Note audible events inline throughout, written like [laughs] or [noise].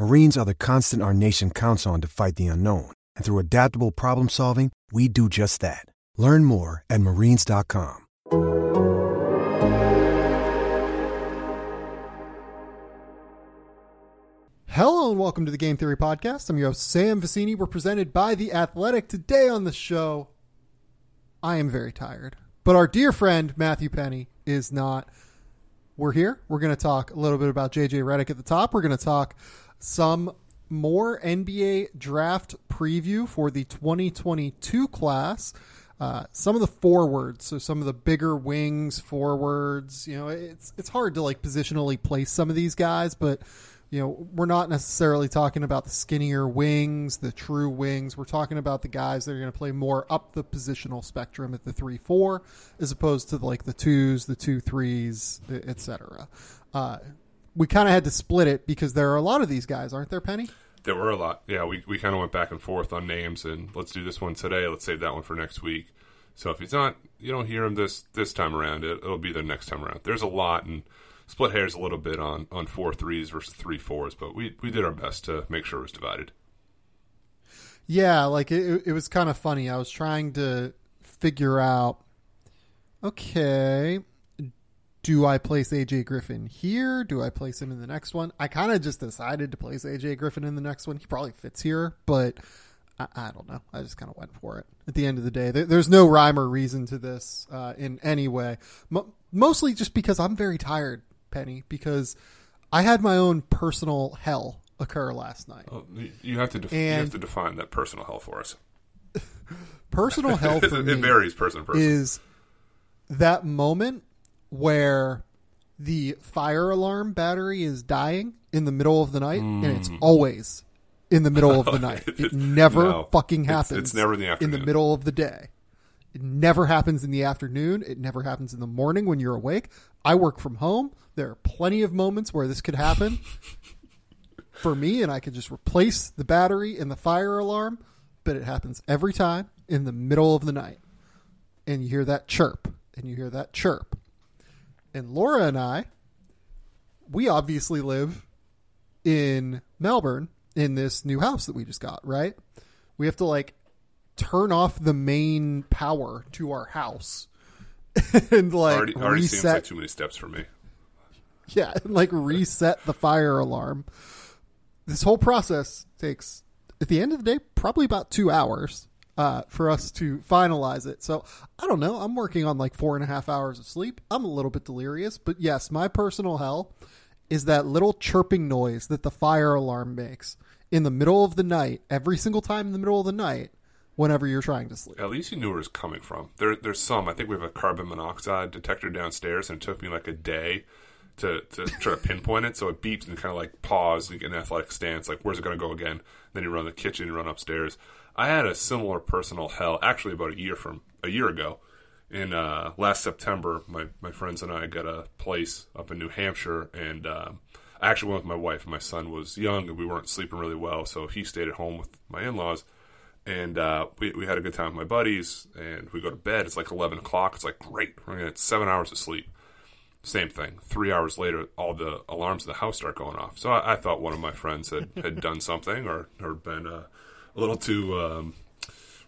Marines are the constant our nation counts on to fight the unknown. And through adaptable problem solving, we do just that. Learn more at marines.com. Hello and welcome to the Game Theory Podcast. I'm your host, Sam Vecenie. We're presented by The Athletic. Today on the show, I am very tired, but our dear friend Matthew Pennie is not. We're here. We're going to talk a little bit about JJ Redick at the top. We're going to talk some more NBA draft preview for the 2022 class. Uh, some of the forwards, so some of the bigger wings, forwards. You know, it's it's hard to like positionally place some of these guys, but you know, we're not necessarily talking about the skinnier wings, the true wings. We're talking about the guys that are going to play more up the positional spectrum at the three four, as opposed to like the twos, the two threes, etc. Uh, we kind of had to split it because there are a lot of these guys, aren't there, Pennie? There were a lot. Yeah, we, we kind of went back and forth on names, and let's do this one today. Let's save that one for next week. So if he's not, you don't hear him this this time around. It, it'll be the next time around. There's a lot, and split hairs a little bit on on four threes versus three fours, but we we did our best to make sure it was divided. Yeah, like it, it was kind of funny. I was trying to figure out. Okay, do I place AJ Griffin here? Do I place him in the next one? I kind of just decided to place AJ Griffin in the next one. He probably fits here, but I, I don't know. I just kind of went for it. At the end of the day, there, there's no rhyme or reason to this uh, in any way. mostly just because I'm very tired, Pennie, because I had my own personal hell occur last night. You have to def- you have to define that personal hell for us. [laughs] personal hell [laughs] for it me varies person person. Is that moment where the fire alarm battery is dying in the middle of the night, mm. and it's mm. always in the middle of the [laughs] night. It never no, fucking happens. It's, it's, never in the afternoon. In the middle of the day. It never happens in the afternoon. It never happens in the morning when you're awake. I work from home. There are plenty of moments where this could happen [laughs] for me, and I could just replace the battery in the fire alarm, but it happens every time in the middle of the night. And you hear that chirp, and you hear that chirp, and Laura and I, we obviously live in Melbourne in this new house that we just got, right? We have to like turn off the main power to our house [laughs] and like already, already reset. Seems like too many steps for me. Yeah, [laughs] and like reset the fire alarm. This whole process takes, at the end of the day, probably about two hours uh, for us to finalize it. So I don't know. I'm working on like four and a half hours of sleep. I'm a little bit delirious, but yes, my personal hell is that little chirping noise that the fire alarm makes in the middle of the night, every single time in the middle of the night, whenever you're trying to sleep. At least you knew where it's coming from. There, there's some. I think we have a carbon monoxide detector downstairs, and it took me like a day to, to try to pinpoint it. So it beeps and kind of like pause, get an athletic stance, like where's it going to go again? Then you run the kitchen, you run upstairs. I had a similar personal hell actually about a year from a year ago. In uh, last September, my, my friends and I got a place up in New Hampshire, and uh, I actually went with my wife. My son was young, and we weren't sleeping really well, so he stayed at home with my in laws. And uh, we, we had a good time with my buddies, and we go to bed. It's like 11 o'clock. It's like, great, we're going to get seven hours of sleep. Same thing. Three hours later, all the alarms of the house start going off. So I, I thought one of my friends had, had done something or, or been uh, a little too um,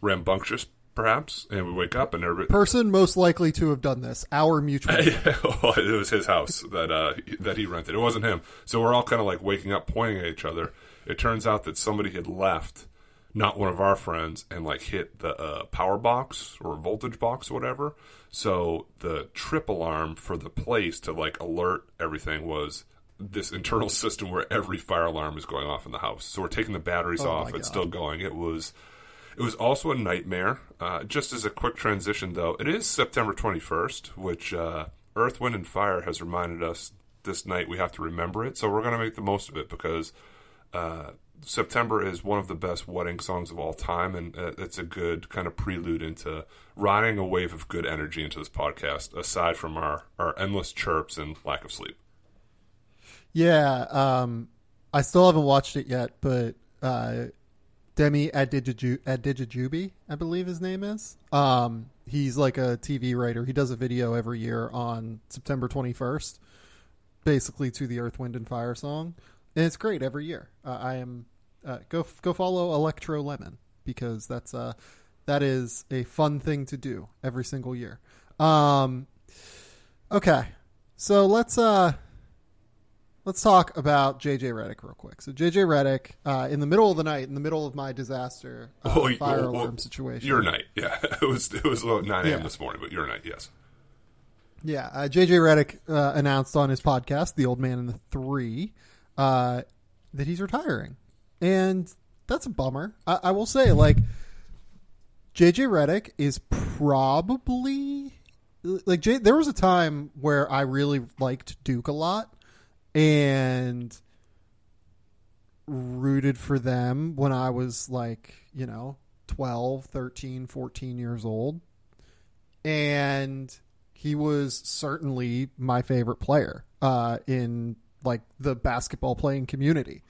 rambunctious, perhaps. And we wake up and everybody person most likely to have done this. Our mutual. [laughs] well, it was his house that uh, that he rented. It wasn't him. So we're all kind of like waking up, pointing at each other. It turns out that somebody had left not one of our friends and like hit the uh, power box or voltage box or whatever. So the trip alarm for the place to like alert everything was this internal system where every fire alarm is going off in the house. So we're taking the batteries Oh off; it's still going. It was it was also a nightmare. Uh, just as a quick transition, though, it is September 21st, which uh, Earth, Wind, and Fire has reminded us this night we have to remember it. So we're going to make the most of it because uh, September is one of the best wedding songs of all time, and uh, it's a good kind of prelude into riding a wave of good energy into this podcast, aside from our, our endless chirps and lack of sleep. Yeah, um, I still haven't watched it yet, but uh, Demi Adejuyigbe, I believe his name is. Um, he's like a TV writer. He does a video every year on September 21st, basically to the Earth, Wind, and Fire song, and it's great every year. Uh, I am uh, go go follow Electro Lemon because that's uh that is a fun thing to do every single year. Um, okay, so let's uh let's talk about JJ Redick real quick. So JJ Redick, uh, in the middle of the night, in the middle of my disaster uh, Oh, fire oh, oh, alarm situation. Your night, [laughs] yeah. It was it was about 9 a.m. Yeah. this morning, but your night, yes. Yeah, uh, JJ Redick uh, announced on his podcast, The Old Man and the Three, uh, that he's retiring, and that's a bummer. I, I will say, like, JJ Redick is probably like J- there was a time where I really liked Duke a lot and rooted for them when I was like, you know, 12, 13, 14 years old. And he was certainly my favorite player uh, in like the basketball playing community.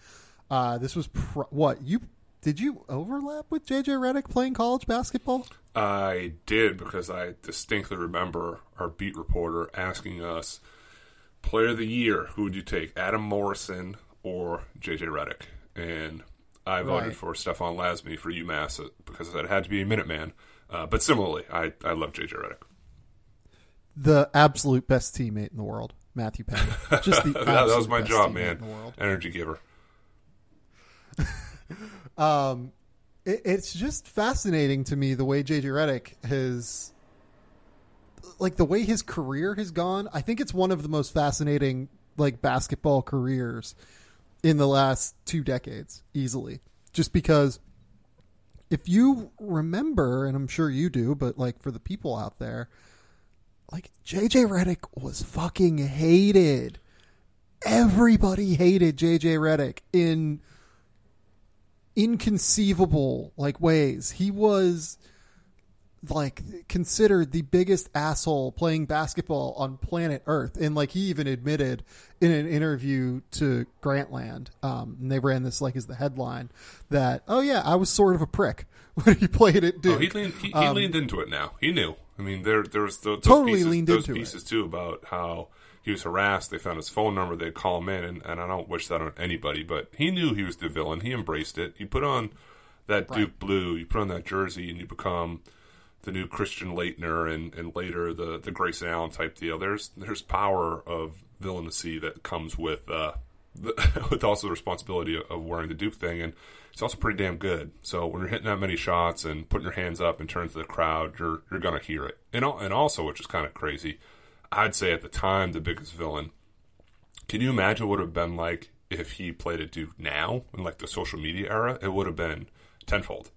Uh, this was what you did you overlap with JJ Redick playing college basketball? I did because I distinctly remember our beat reporter asking us, "Player of the year, who would you take, Adam Morrison or JJ Redick?" And I voted Right. for Stephane Lasme for UMass uh, because it had to be a Minuteman. Uh, but similarly, I I love JJ Redick. The absolute best teammate in the world, Matthew Pennie. [laughs] Just the that, that was my job, man. in the world. Energy giver. [laughs] Um, it, it's just fascinating to me the way JJ Redick has, like the way his career has gone. I think it's one of the most fascinating like basketball careers in the last two decades, easily. Just because, if you remember, and I'm sure you do, but like for the people out there, like JJ Redick was fucking hated. Everybody hated JJ Redick in inconceivable like ways. He was like considered the biggest asshole playing basketball on planet Earth, and like he even admitted in an interview to Grantland, um, and they ran this like as the headline that oh yeah, I was sort of a prick [laughs] when he played it. Duke. Oh, he leaned he, he Um, leaned into it. Now he knew. I mean, there there was those, Totally pieces, leaned those into pieces too about how he was harassed. They found his phone number. They'd call him in, and, and I don't wish that on anybody. But he knew he was the villain. He embraced it. You put on that Duke blue. You put on that jersey, and you become the new Christian Laettner, and, and later the the Grayson Allen type deal. There's there's power of villainy that comes with uh, the, [laughs] with also the responsibility of, of wearing the Duke thing, and it's also pretty damn good. So when you're hitting that many shots and putting your hands up and turning to the crowd, you're you're gonna hear it. And and also, which is kind of crazy, I'd say at the time the biggest villain. Can you imagine what it would have been like if he played a Duke now in like the social media era? It would have been tenfold.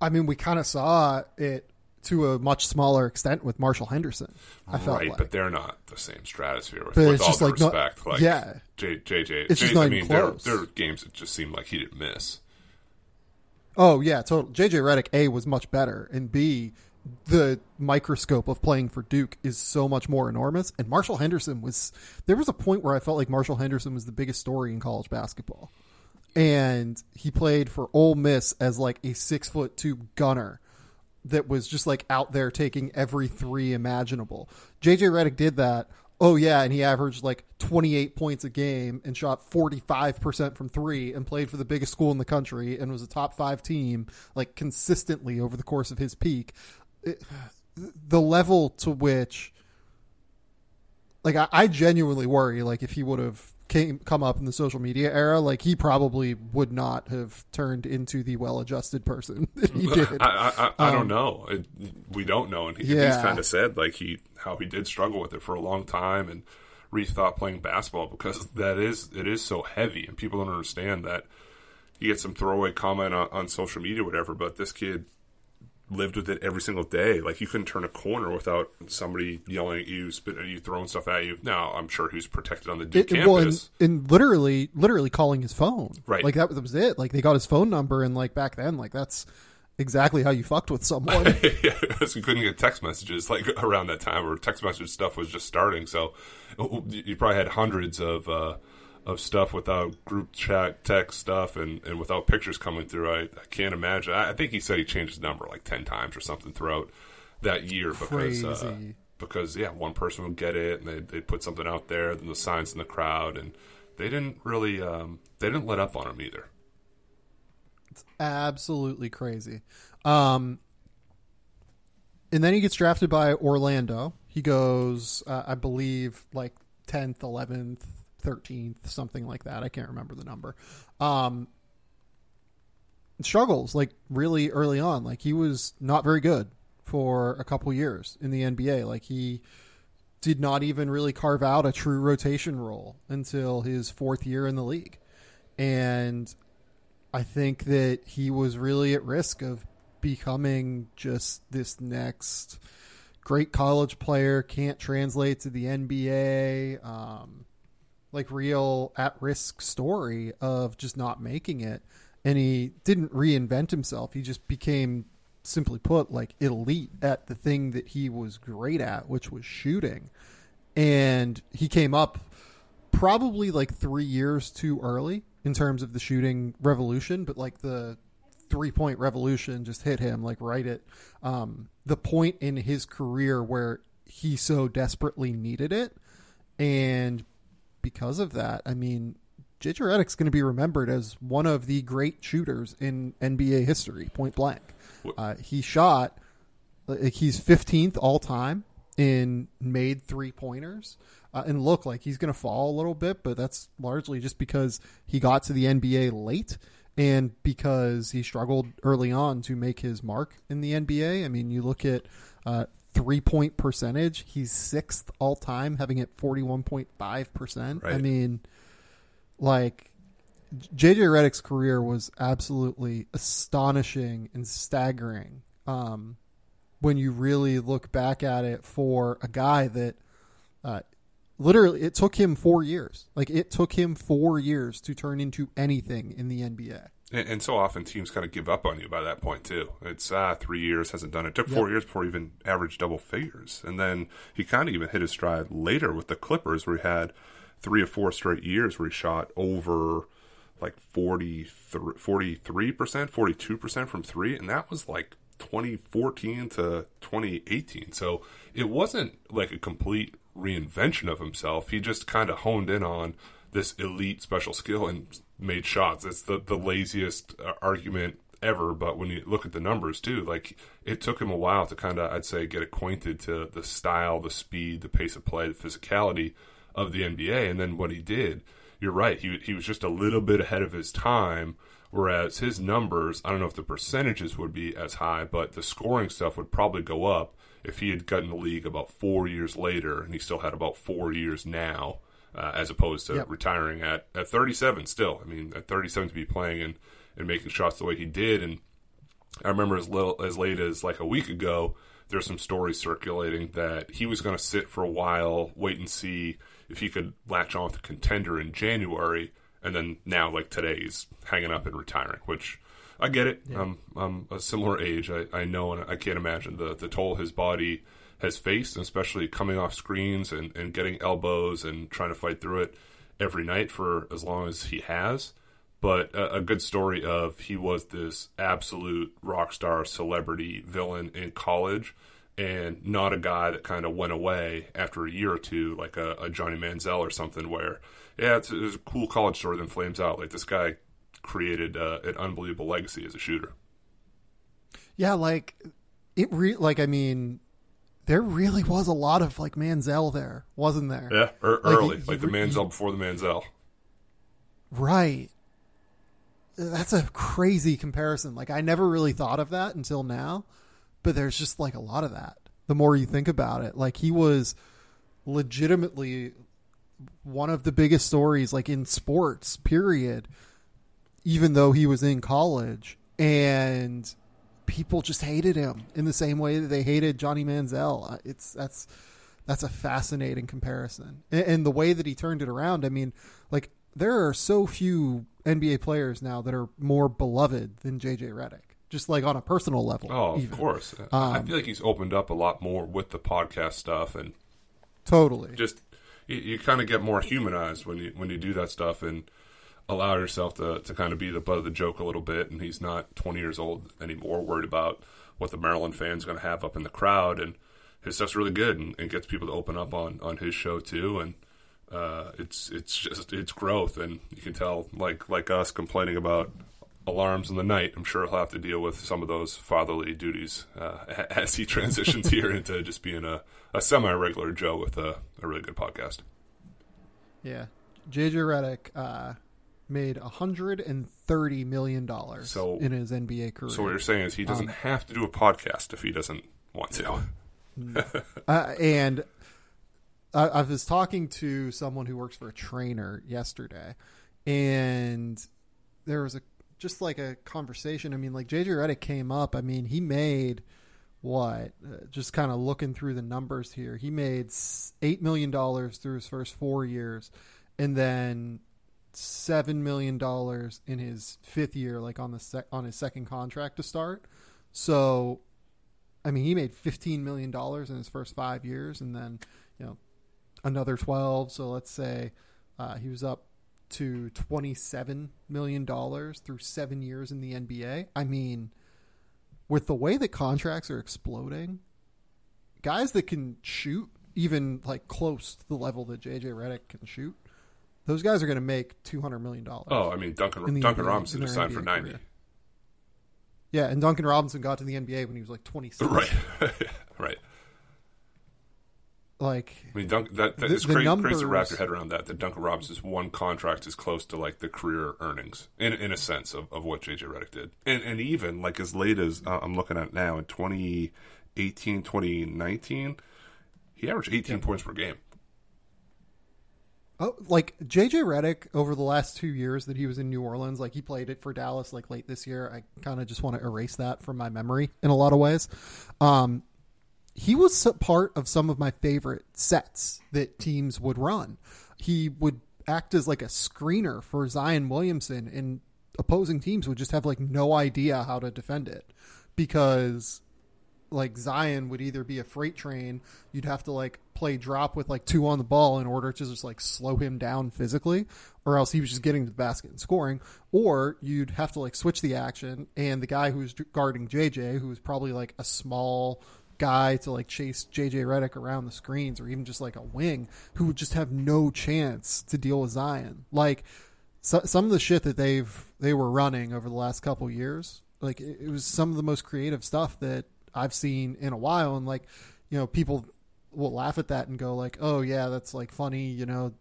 I mean, we kind of saw it to a much smaller extent with Marshall Henderson. I felt right, like. but they're not the same stratosphere. With, But with it's all just like not- respect, like yeah. J, JJ. It's just not I even mean, there are games that just seemed like he didn't miss. Oh yeah, total. JJ Redick A was much better, and B, the microscope of playing for Duke is so much more enormous. And Marshall Henderson was. There was a point where I felt like Marshall Henderson was the biggest story in college basketball, and he played for Ole Miss as like a six foot two gunner that was just like out there taking every three imaginable. JJ Redick did that. Oh yeah, and he averaged like 28 points a game and shot 45% from 3 and played for the biggest school in the country and was a top 5 team like consistently over the course of his peak. It- the level to which like I, I genuinely worry like if he would have came come up in the social media era, like he probably would not have turned into the well-adjusted person [laughs] that he did. I, I, I Um, don't know. It, we don't know, and he, Yeah. he's kind of said like he how he did struggle with it for a long time and rethought playing basketball because that is it is so heavy, and people don't understand that. You get some throwaway comment on, on social media, or whatever, but this kid lived with it every single day. Like you couldn't turn a corner without somebody yelling at you, spitting at you, throwing stuff at you. Now I'm sure he was protected on the Duke It- campus. well, and, and literally, literally calling his phone. Right. Like that was it. Like they got his phone number, and like back then, like that's exactly how you fucked with someone. [laughs] yeah, because we couldn't get text messages like around that time, or text message stuff was just starting. So you probably had hundreds of uh, of stuff without group chat text stuff and, and without pictures coming through. I, I can't imagine. I, I think he said he changed his number like ten times or something throughout that year because uh, because yeah, one person would get it and they they put something out there, then the signs in the crowd, and they didn't really um, they didn't let up on him either. It's absolutely crazy. Um, and then he gets drafted by Orlando. He goes, uh, I believe, like tenth, eleventh, thirteenth, something like that. I can't remember the number. Um, struggles like really early on. Like he was not very good for a couple years in the NBA. Like he did not even really carve out a true rotation role until his fourth year in the league. And I think that he was really at risk of becoming just this next great college player, can't translate to the NBA, um, like real at risk story of just not making it. And he didn't reinvent himself. He just became, simply put, like elite at the thing that he was great at, which was shooting. And he came up probably like three years too early in terms of the shooting revolution, but like the three point revolution just hit him like right at um, the point in his career where he so desperately needed it. And because of that, I mean, JJ Redick's going to be remembered as one of the great shooters in NBA history, point blank. Uh, he shot, like, he's 15th all time in made three pointers. Uh, and look like he's going to fall a little bit, but that's largely just because he got to the NBA late and because he struggled early on to make his mark in the NBA. I mean, you look at uh, three point percentage, he's sixth all time, having it 41.5%. I mean, like, JJ Redick's career was absolutely astonishing and staggering um, when you really look back at it for a guy that uh, literally it took him four years. Like it took him four years to turn into anything in the NBA. And, and so often teams kind of give up on you by that point too. It's ah, three years hasn't done it. It took four years before he even averaged double figures, and then he kind of even hit his stride later with the Clippers, where he had three or four straight years where he shot over like 43 percent, forty two percent from three, and that was like 2014 to 2018. So it wasn't like a complete reinvention of himself. He just kind of honed in on this elite special skill and made shots. It's the the laziest uh, argument ever, but when you look at the numbers too, like it took him a while to kind of I'd say get acquainted to the style, the speed, the pace of play, the physicality of the NBA, and then what he did. You're right. He he was just a little bit ahead of his time. Whereas his numbers, I don't know if the percentages would be as high, but the scoring stuff would probably go up if he had gotten the league about four years later, and he still had about four years now, uh, as opposed to Yep. retiring at, at 37 still. I mean, at 37 to be playing and, and making shots the way he did. And I remember as little as late as like a week ago, there's some stories circulating that he was going to sit for a while, wait and see if he could latch on with a contender in January, and then now like today he's hanging up and retiring, which I get it. I'm I'm a similar age. I, I know and I can't imagine the the toll his body has faced, especially coming off screens and, and getting elbows and trying to fight through it every night for as long as he has but a, a good story of he was this absolute rock star celebrity villain in college and not a guy that kind of went away after a year or two like a, a johnny manziel or something where yeah it's, it's a cool college story then flames out like this guy created uh, an unbelievable legacy as a shooter Yeah, like it. Re- like I mean, there really was a lot of like Manziel there, wasn't there? yeah er, Like, early he- like he the manziel before the manziel Right. That's a crazy comparison. Like I never really thought of that until now, but there's just like a lot of that. The more you think about it, like he was legitimately one of the biggest stories like in sports, period, even though he was in college and people just hated him in the same way that they hated Johnny Manziel. Uh, It's that's that's a fascinating comparison, and, and the way that he turned it around. I mean, like there are so few NBA players now that are more beloved than JJ Redick, just like on a personal level. Oh, of even. course. I Um, feel like he's opened up a lot more with the podcast stuff, and totally. just you, you kind of get more humanized when you when you do that stuff and allow yourself to to kind of be the butt of the joke a little bit. And he's not 20 years old anymore, worried about what the Maryland fans going to have up in the crowd. And his stuff's really good and, and gets people to open up on on his show too. And uh, it's it's just it's growth, and you can tell like like us complaining about alarms in the night. I'm sure he'll have to deal with some of those fatherly duties uh, [laughs] as he transitions here into just being a, a semi regular Joe with a, a really good podcast. Yeah, JJ Redick uh, made 130 million dollars So- in his NBA career. So what you're saying is he doesn't Um, have to do a podcast if he doesn't want to. [laughs] uh, and I, I was talking to someone who works for a trainer yesterday, and there was a just like a conversation. I mean, like JJ Redick came up. I mean, he made what? Uh, just kind of looking through the numbers here, he made eight million dollars through his first four years, and then seven million dollars in his fifth year, like on the sec- on his second contract to start. So I mean, he made fifteen million dollars in his first five years, and then you know another twelve. So let's say uh, he was up to twenty-seven million dollars through seven years in the NBA. I mean, with the way that contracts are exploding, guys that can shoot even like close to the level that JJ Redick can shoot, those guys are going to make two hundred million dollars. Oh, I mean Duncan Duncan NBA, Robinson is signed for ninety. career. Yeah, and Duncan Robinson got to the NBA when he was like twenty-six. Right, [laughs] right. Like I mean, Dunk, that, that The- it's the crazy, crazy to wrap your head around that. That Duncan Robinson's one contract is close to like the career earnings in in a sense of, of what JJ Redick did, and and even like as late as uh, I'm looking at now in 2018, 2019, he averaged 18 points per game. Oh, like JJ Redick over the last two years that he was in New Orleans, like he played it for Dallas like late this year. I kind of just want to erase that from my memory in a lot of ways. Um, he was part of some of my favorite sets that teams would run. He would act as like a screener for Zion Williamson, and opposing teams would just have like no idea how to defend it because like Zion would either be a freight train, you'd have to like play drop with like two on the ball in order to just like slow him down physically, or else he was just getting to the basket and scoring, or you'd have to like switch the action and the guy who's guarding JJ, who was probably like a small guy to like chase JJ Redick around the screens or even just like a wing who would just have no chance to deal with Zion. Like so, some of the shit that they've they were running over the last couple years, like it, it was some of the most creative stuff that I've seen in a while. And like, you know, people will laugh at that and go like, "Oh yeah, that's like funny," you know.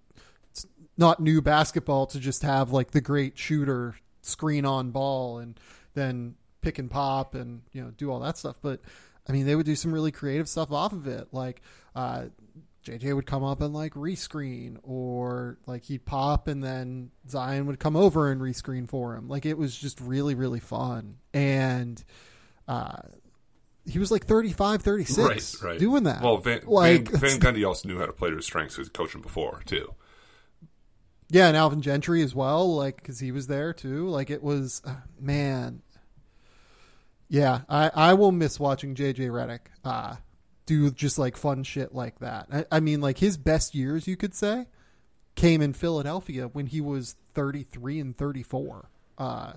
It's not new basketball to just have like the great shooter screen on ball and then pick and pop and you know do all that stuff. But I mean, they would do some really creative stuff off of it, like. uh JJ would come up and like rescreen, or like he'd pop and then Zion would come over and rescreen for him. Like it was just really, really fun. And uh, he was like 35, 36 right, right. doing that. Well, Van, like, Van, Van Gundy also knew how to play to his strengths because he coached him before too. yeah, and Alvin Gentry as well, like because he was there too. Like it was, uh, man. Yeah, I, I will miss watching JJ Redick uh, do just like fun shit like that. I, I mean, like his best years, you could say, came in Philadelphia when he was 33 and 34. Uh,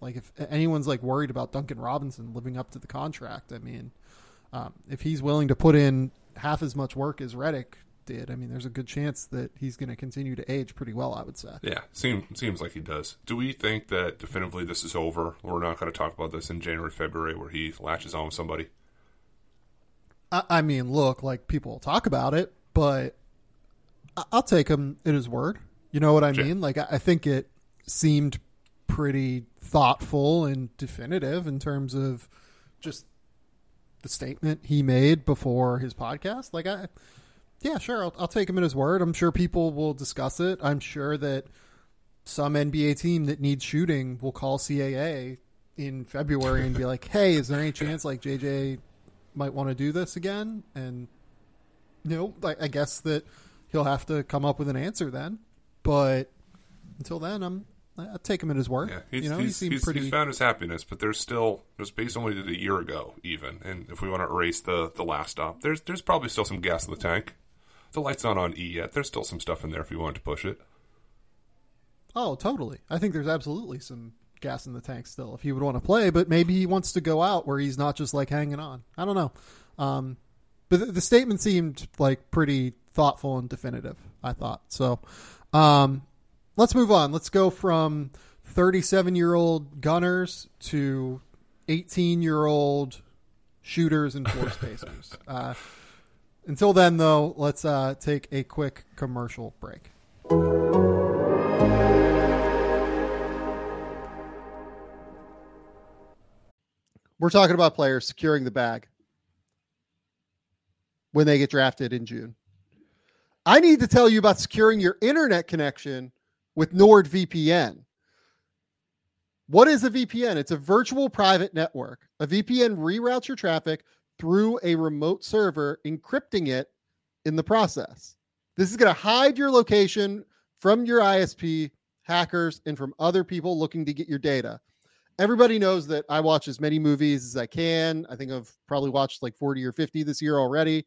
like if anyone's like worried about Duncan Robinson living up to the contract, I mean, um, if he's willing to put in half as much work as Redick did, I mean, there's a good chance that he's going to continue to age pretty well. I would say. Yeah, seems seems like he does. Do we think that definitively this is over? We're not going to talk about this in January, February, where he latches on with somebody. I, I mean, look, like people will talk about it, but I, I'll take him at his word. You know what I Sure. mean? Like I, I think it. seemed pretty thoughtful and definitive in terms of just the statement he made before his podcast. Like, I, yeah, sure, I'll, I'll take him at his word. I'm sure people will discuss it. I'm sure that some NBA team that needs shooting will call CAA in February and be [laughs] like, "Hey, is there any chance like JJ might want to do this again?" And you know, I, I guess that he'll have to come up with an answer then. But until then, I'm I take him at his word. Yeah, he's, you know, he's, he he's, pretty. he's found his happiness, but there's still there's based only a year ago, even. And if we want to erase the the last stop, there's there's probably still some gas in the tank. The light's not on E yet. There's still some stuff in there if you wanted to push it. Oh, totally. I think there's absolutely some gas in the tank still if he would want to play, but maybe he wants to go out where he's not just like hanging on. I don't know. Um, but the, the statement seemed like pretty thoughtful and definitive. I thought so. Um, let's move on. Let's go from 37 year old gunners to 18 year old shooters and floor spacers. [laughs] Uh, until then, though, let's uh, take a quick commercial break. We're talking about players securing the bag when they get drafted in June. I need to tell you about securing your internet connection with NordVPN. What is a VPN? It's a virtual private network. A VPN reroutes your traffic through a remote server, encrypting it in the process. This is going to hide your location from your ISP, hackers, and from other people looking to get your data. Everybody knows that I watch as many movies as I can. I think I've probably watched like 40 or 50 this year already.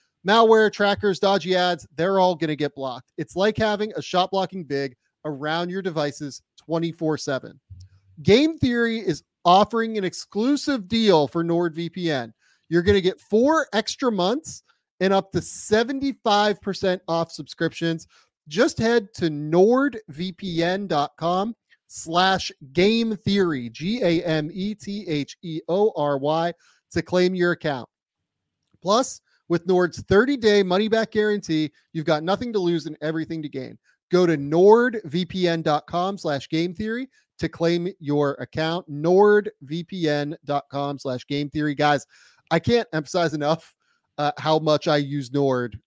Malware, trackers, dodgy ads, they're all going to get blocked. It's like having a shot blocking big around your devices 24 7. Game Theory is offering an exclusive deal for NordVPN. You're going to get four extra months and up to 75% off subscriptions. Just head to nordvpn.com slash game theory, G A M E T H E O R Y, to claim your account. Plus, with Nord's 30 day money back guarantee, you've got nothing to lose and everything to gain. Go to nordvpn.com slash game theory to claim your account. Nordvpn.com slash game theory. Guys, I can't emphasize enough uh, how much I use Nord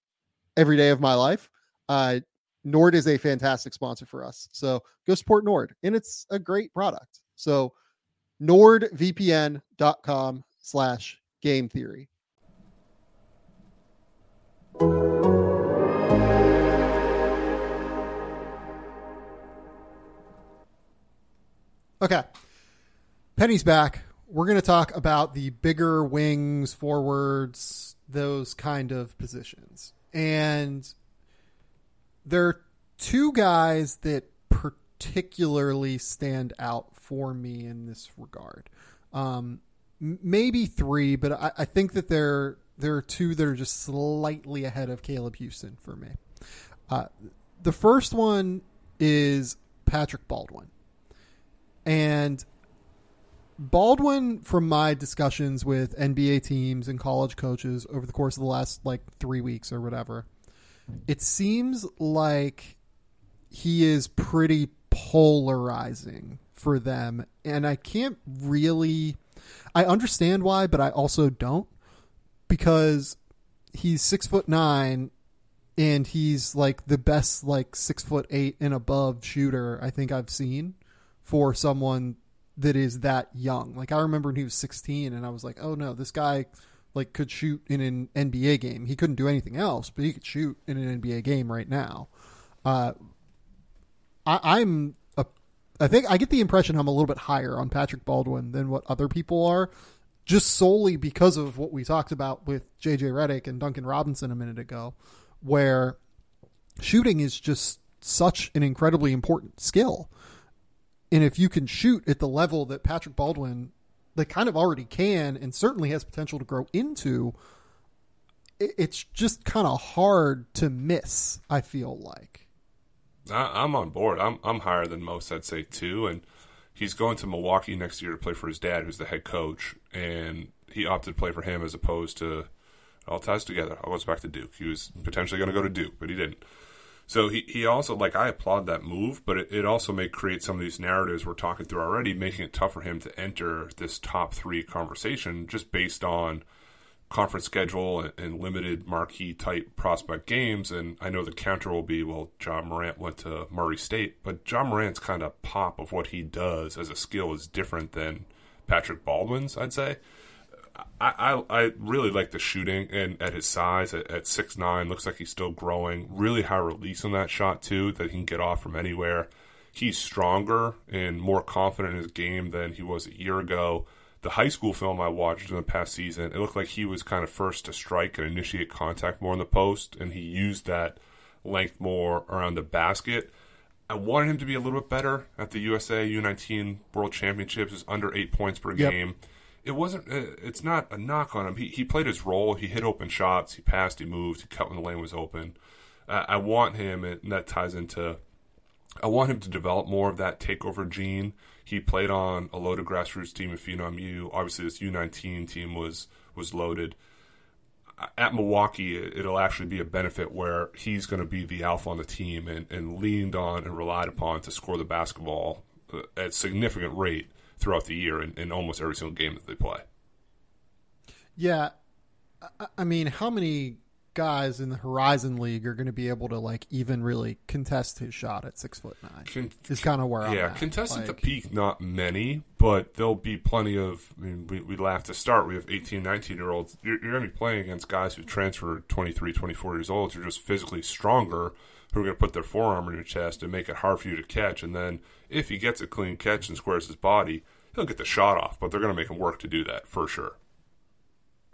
every day of my life. Uh, Nord is a fantastic sponsor for us. So go support Nord, and it's a great product. So nordvpn.com slash game theory. Okay. Pennie's back. We're going to talk about the bigger wings, forwards, those kind of positions. And there are two guys that particularly stand out for me in this regard. Um, maybe three, but I, I think that there there are two that are just slightly ahead of Caleb Houstan for me. Uh, the first one is Patrick Baldwin, and Baldwin, from my discussions with NBA teams and college coaches over the course of the last like three weeks or whatever, it seems like he is pretty polarizing for them. And I can't really, I understand why, but I also don't because he's six foot nine and he's like the best, like six foot eight and above shooter I think I've seen for someone that is that young. Like I remember when he was 16 and I was like, "Oh no, this guy like could shoot in an NBA game. He couldn't do anything else, but he could shoot in an NBA game right now." Uh, I, I'm a, I think I get the impression I'm a little bit higher on Patrick Baldwin than what other people are, just solely because of what we talked about with JJ Redick and Duncan Robinson a minute ago, where shooting is just such an incredibly important skill. And if you can shoot at the level that Patrick Baldwin they kind of already can and certainly has potential to grow into, it's just kind of hard to miss, I feel like. I, am on board. I'm I'm higher than most, I'd say too, and he's going to Milwaukee next year to play for his dad, who's the head coach, and he opted to play for him as opposed to all ties together. I was back to Duke. He was potentially going to go to Duke, but he didn't. So he, he also like I applaud that move, but it, it also may create some of these narratives we're talking through already, making it tough for him to enter this top three conversation just based on conference schedule and, and limited marquee type prospect games. And I know the counter will be, well, Ja Morant went to Murray State, but Ja Morant's kind of pop of what he does as a skill is different than Patrick Baldwin's, I'd say. I, I, I really like the shooting and at his size at, six nine looks like he's still growing. Really high release on that shot too that he can get off from anywhere. He's stronger and more confident in his game than he was a year ago. The high school film I watched in the past season, it looked like he was kind of first to strike and initiate contact more in the post, and he used that length more around the basket. I wanted him to be a little bit better at the USA U19 World Championships, is under eight points per yep. game it wasn't. Uh, it's not a knock on him. He he played his role. He hit open shots. He passed. He moved. He cut when the lane was open. Uh, I want him, and that ties into. I want him to develop more of that takeover gene. He played on a loaded grassroots team at Phenom U. Obviously, this U19 team was was loaded. At Milwaukee, it'll actually be a benefit where he's going to be the alpha on the team and, and leaned on and relied upon to score the basketball uh, at significant rate throughout the year in, in almost every single game that they play. Yeah, I mean, how many guys in the Horizon League are going to be able to like even really contest his shot at six foot nine? Con- is kind of where yeah, I'm yeah contest like, at the peak, not many, but there'll be plenty of. I mean, we, we laugh to start. We have 18, 19 year olds. You're, you're going to be playing against guys who transfer 23, 24 years old. You're just physically stronger who are going to put their forearm in your chest and make it hard for you to catch. And then if he gets a clean catch and squares his body, he'll get the shot off, but they're going to make him work to do that for sure.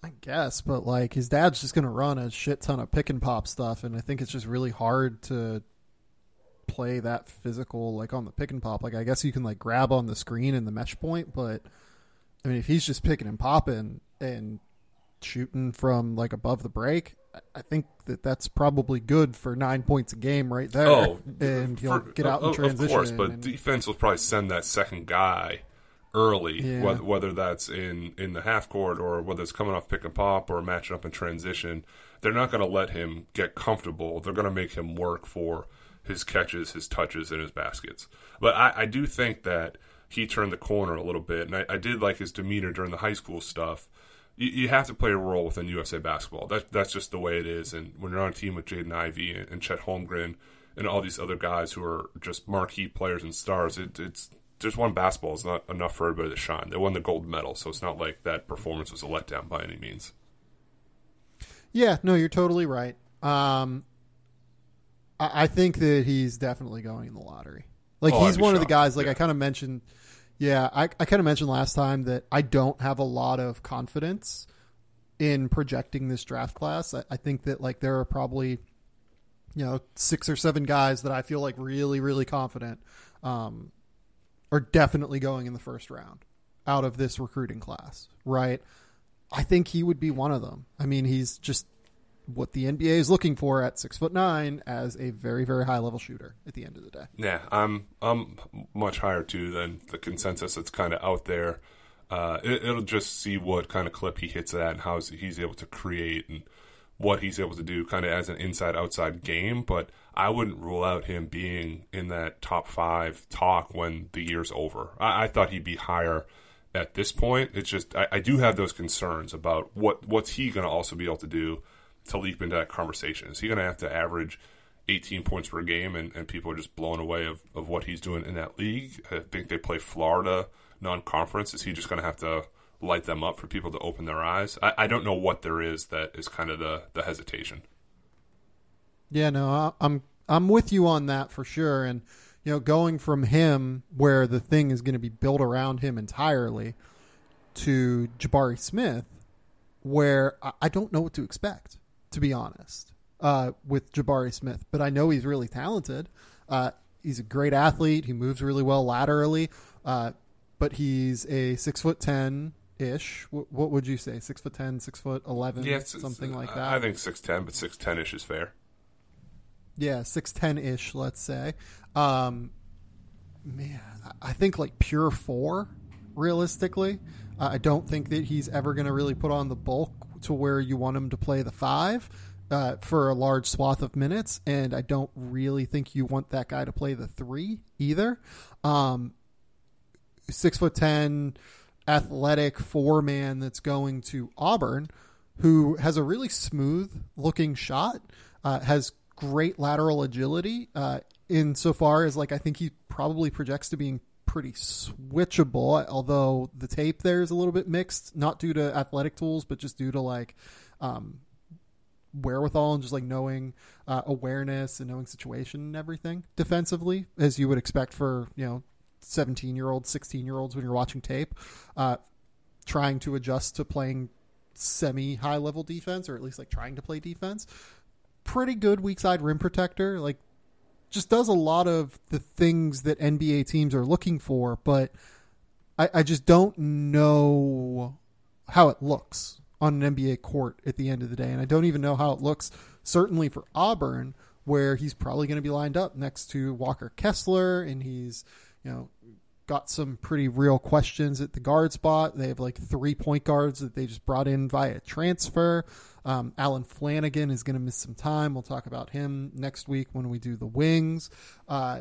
I guess, but like his dad's just going to run a shit ton of pick and pop stuff, and I think it's just really hard to play that physical like on the pick and pop. Like I guess you can like grab on the screen and the mesh point, but I mean if he's just picking and popping and shooting from like above the break, I think that that's probably good for nine points a game right there. Oh, and he'll for, get out in transition. Of course, but and, defense will probably send that second guy early, yeah. whether, whether that's in, in the half court or whether it's coming off pick and pop or matching up in transition. They're not going to let him get comfortable. They're going to make him work for his catches, his touches, and his baskets. But I, I do think that he turned the corner a little bit, and I, I did like his demeanor during the high school stuff. You, you, have to play a role within USA basketball. That, that's just the way it is. And when you're on a team with Jaden Ivey and, and Chet Holmgren and all these other guys who are just marquee players and stars, it, it's just one basketball is not enough for everybody to shine. They won the gold medal, so it's not like that performance was a letdown by any means. Yeah, no, you're totally right. Um, I, I think that he's definitely going in the lottery. Like oh, he's one shocked. of the guys. Like yeah. I kind of mentioned. Yeah, I, I kind of mentioned last time that I don't have a lot of confidence in projecting this draft class. I, I think that like there are probably you know six or seven guys that I feel like really really confident um, are definitely going in the first round out of this recruiting class, right? I think he would be one of them. I mean, he's just what the NBA is looking for at six foot nine as a very, very high level shooter at the end of the day. Yeah, I'm I'm much higher too than the consensus that's kind of out there. Uh, it, will just see what kind of clip he hits at and how he's able to create and what he's able to do kind of as an inside outside game. But I wouldn't rule out him being in that top five talk when the year's over. I, I thought he'd be higher at this point. It's just I, I do have those concerns about what what's he going to also be able to do to leap into that conversation. Is he going to have to average 18 points per game and, and people are just blown away of, of what he's doing in that league? I think they play Florida non-conference? Is he just going to have to light them up for people to open their eyes? I, I don't know what there is that is kind of the the hesitation. Yeah, no, I, I'm I'm with you on that for sure. And you know, going from him where the thing is going to be built around him entirely to Jabari Smith, where I, I don't know what to expect, to be honest, uh, with Jabari Smith. But I know he's really talented. Uh, he's a great athlete. He moves really well laterally. Uh, but he's a six foot ten ish. What, what, would you say? Six foot ten, six foot eleven, yeah, something like that. I think six ten, but six ten ish is fair. Yeah, six ten ish, let's say. Um, man, I think like pure four, realistically. Uh, I don't think that he's ever going to really put on the bulk to where you want him to play the five uh, for a large swath of minutes, and I don't really think you want that guy to play the three either. Um, six foot ten, athletic four man that's going to Auburn, who has a really smooth looking shot, uh, has great lateral agility. Uh, insofar as like I think he probably projects to being pretty switchable, although the tape there is a little bit mixed, not due to athletic tools, but just due to like um, wherewithal and just like knowing uh, awareness and knowing situation and everything defensively, as you would expect for you know 17 year olds, 16 year olds when you're watching tape, uh, trying to adjust to playing semi high level defense or at least like trying to play defense pretty good weak side rim protector. Like, just does a lot of the things that NBA teams are looking for, but I, I just don't know how it looks on an NBA court at the end of the day. And I don't even know how it looks, certainly for Auburn, where he's probably going to be lined up next to Walker Kessler and he's, you know, got some pretty real questions at the guard spot. They have like three point guards that they just brought in via transfer. Um, Allen Flanagan is going to miss some time. We'll talk about him next week when we do the wings. Uh,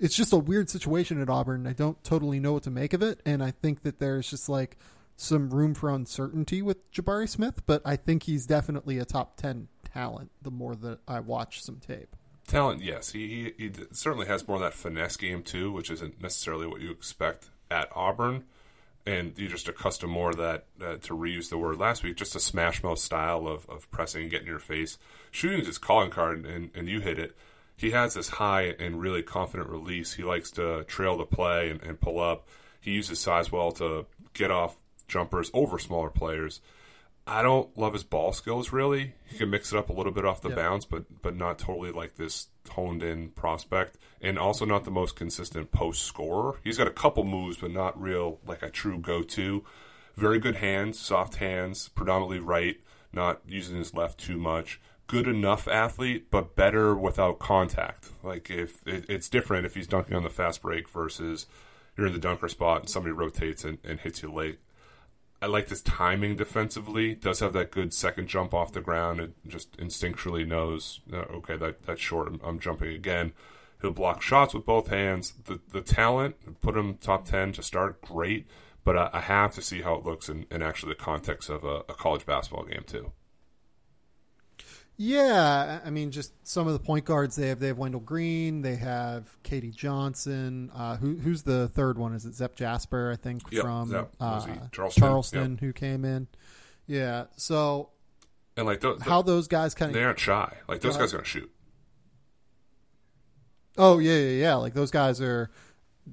it's just a weird situation at Auburn. I don't totally know what to make of it, and I think that there's just like some room for uncertainty with Jabari Smith, but I think he's definitely a top ten talent. The more that I watch some tape. Talent, yes. He, he, he certainly has more of that finesse game too, which isn't necessarily what you expect at Auburn. And you just accustomed more that, uh, to reuse the word last week, just a smash mouth style of, of pressing and getting in your face. Shooting is his calling card, and, and you hit it. He has this high and really confident release. He likes to trail the play and, and pull up. He uses size well to get off jumpers over smaller players. I don't love his ball skills really. He can mix it up a little bit off the yep. bounce, but but not totally like this honed in prospect, and also not the most consistent post scorer. He's got a couple moves, but not real like a true go to. Very good hands, soft hands, predominantly right, not using his left too much. Good enough athlete, but better without contact. Like if it, it's different if he's dunking on the fast break versus you're in the dunker spot and somebody rotates and, and hits you late I like his timing defensively. Does have that good second jump off the ground. It just instinctually knows, uh, okay, that that's short. I'm, I'm, jumping again. He'll block shots with both hands. The the talent, put him top ten to start, great. But I, I have to see how it looks in, in actually the context of a, a college basketball game too. Yeah, I mean, just some of the point guards they have. They have Wendell Green. They have KD Johnson. Uh, who, who's the third one? Is it Zep Jasper? I think yep, from Zep. Uh, Charleston, Charleston yep. who came in. Yeah. So, and like those, how those guys kind of they aren't shy. Like those guys are gonna shoot. Oh yeah, yeah, yeah. Like those guys are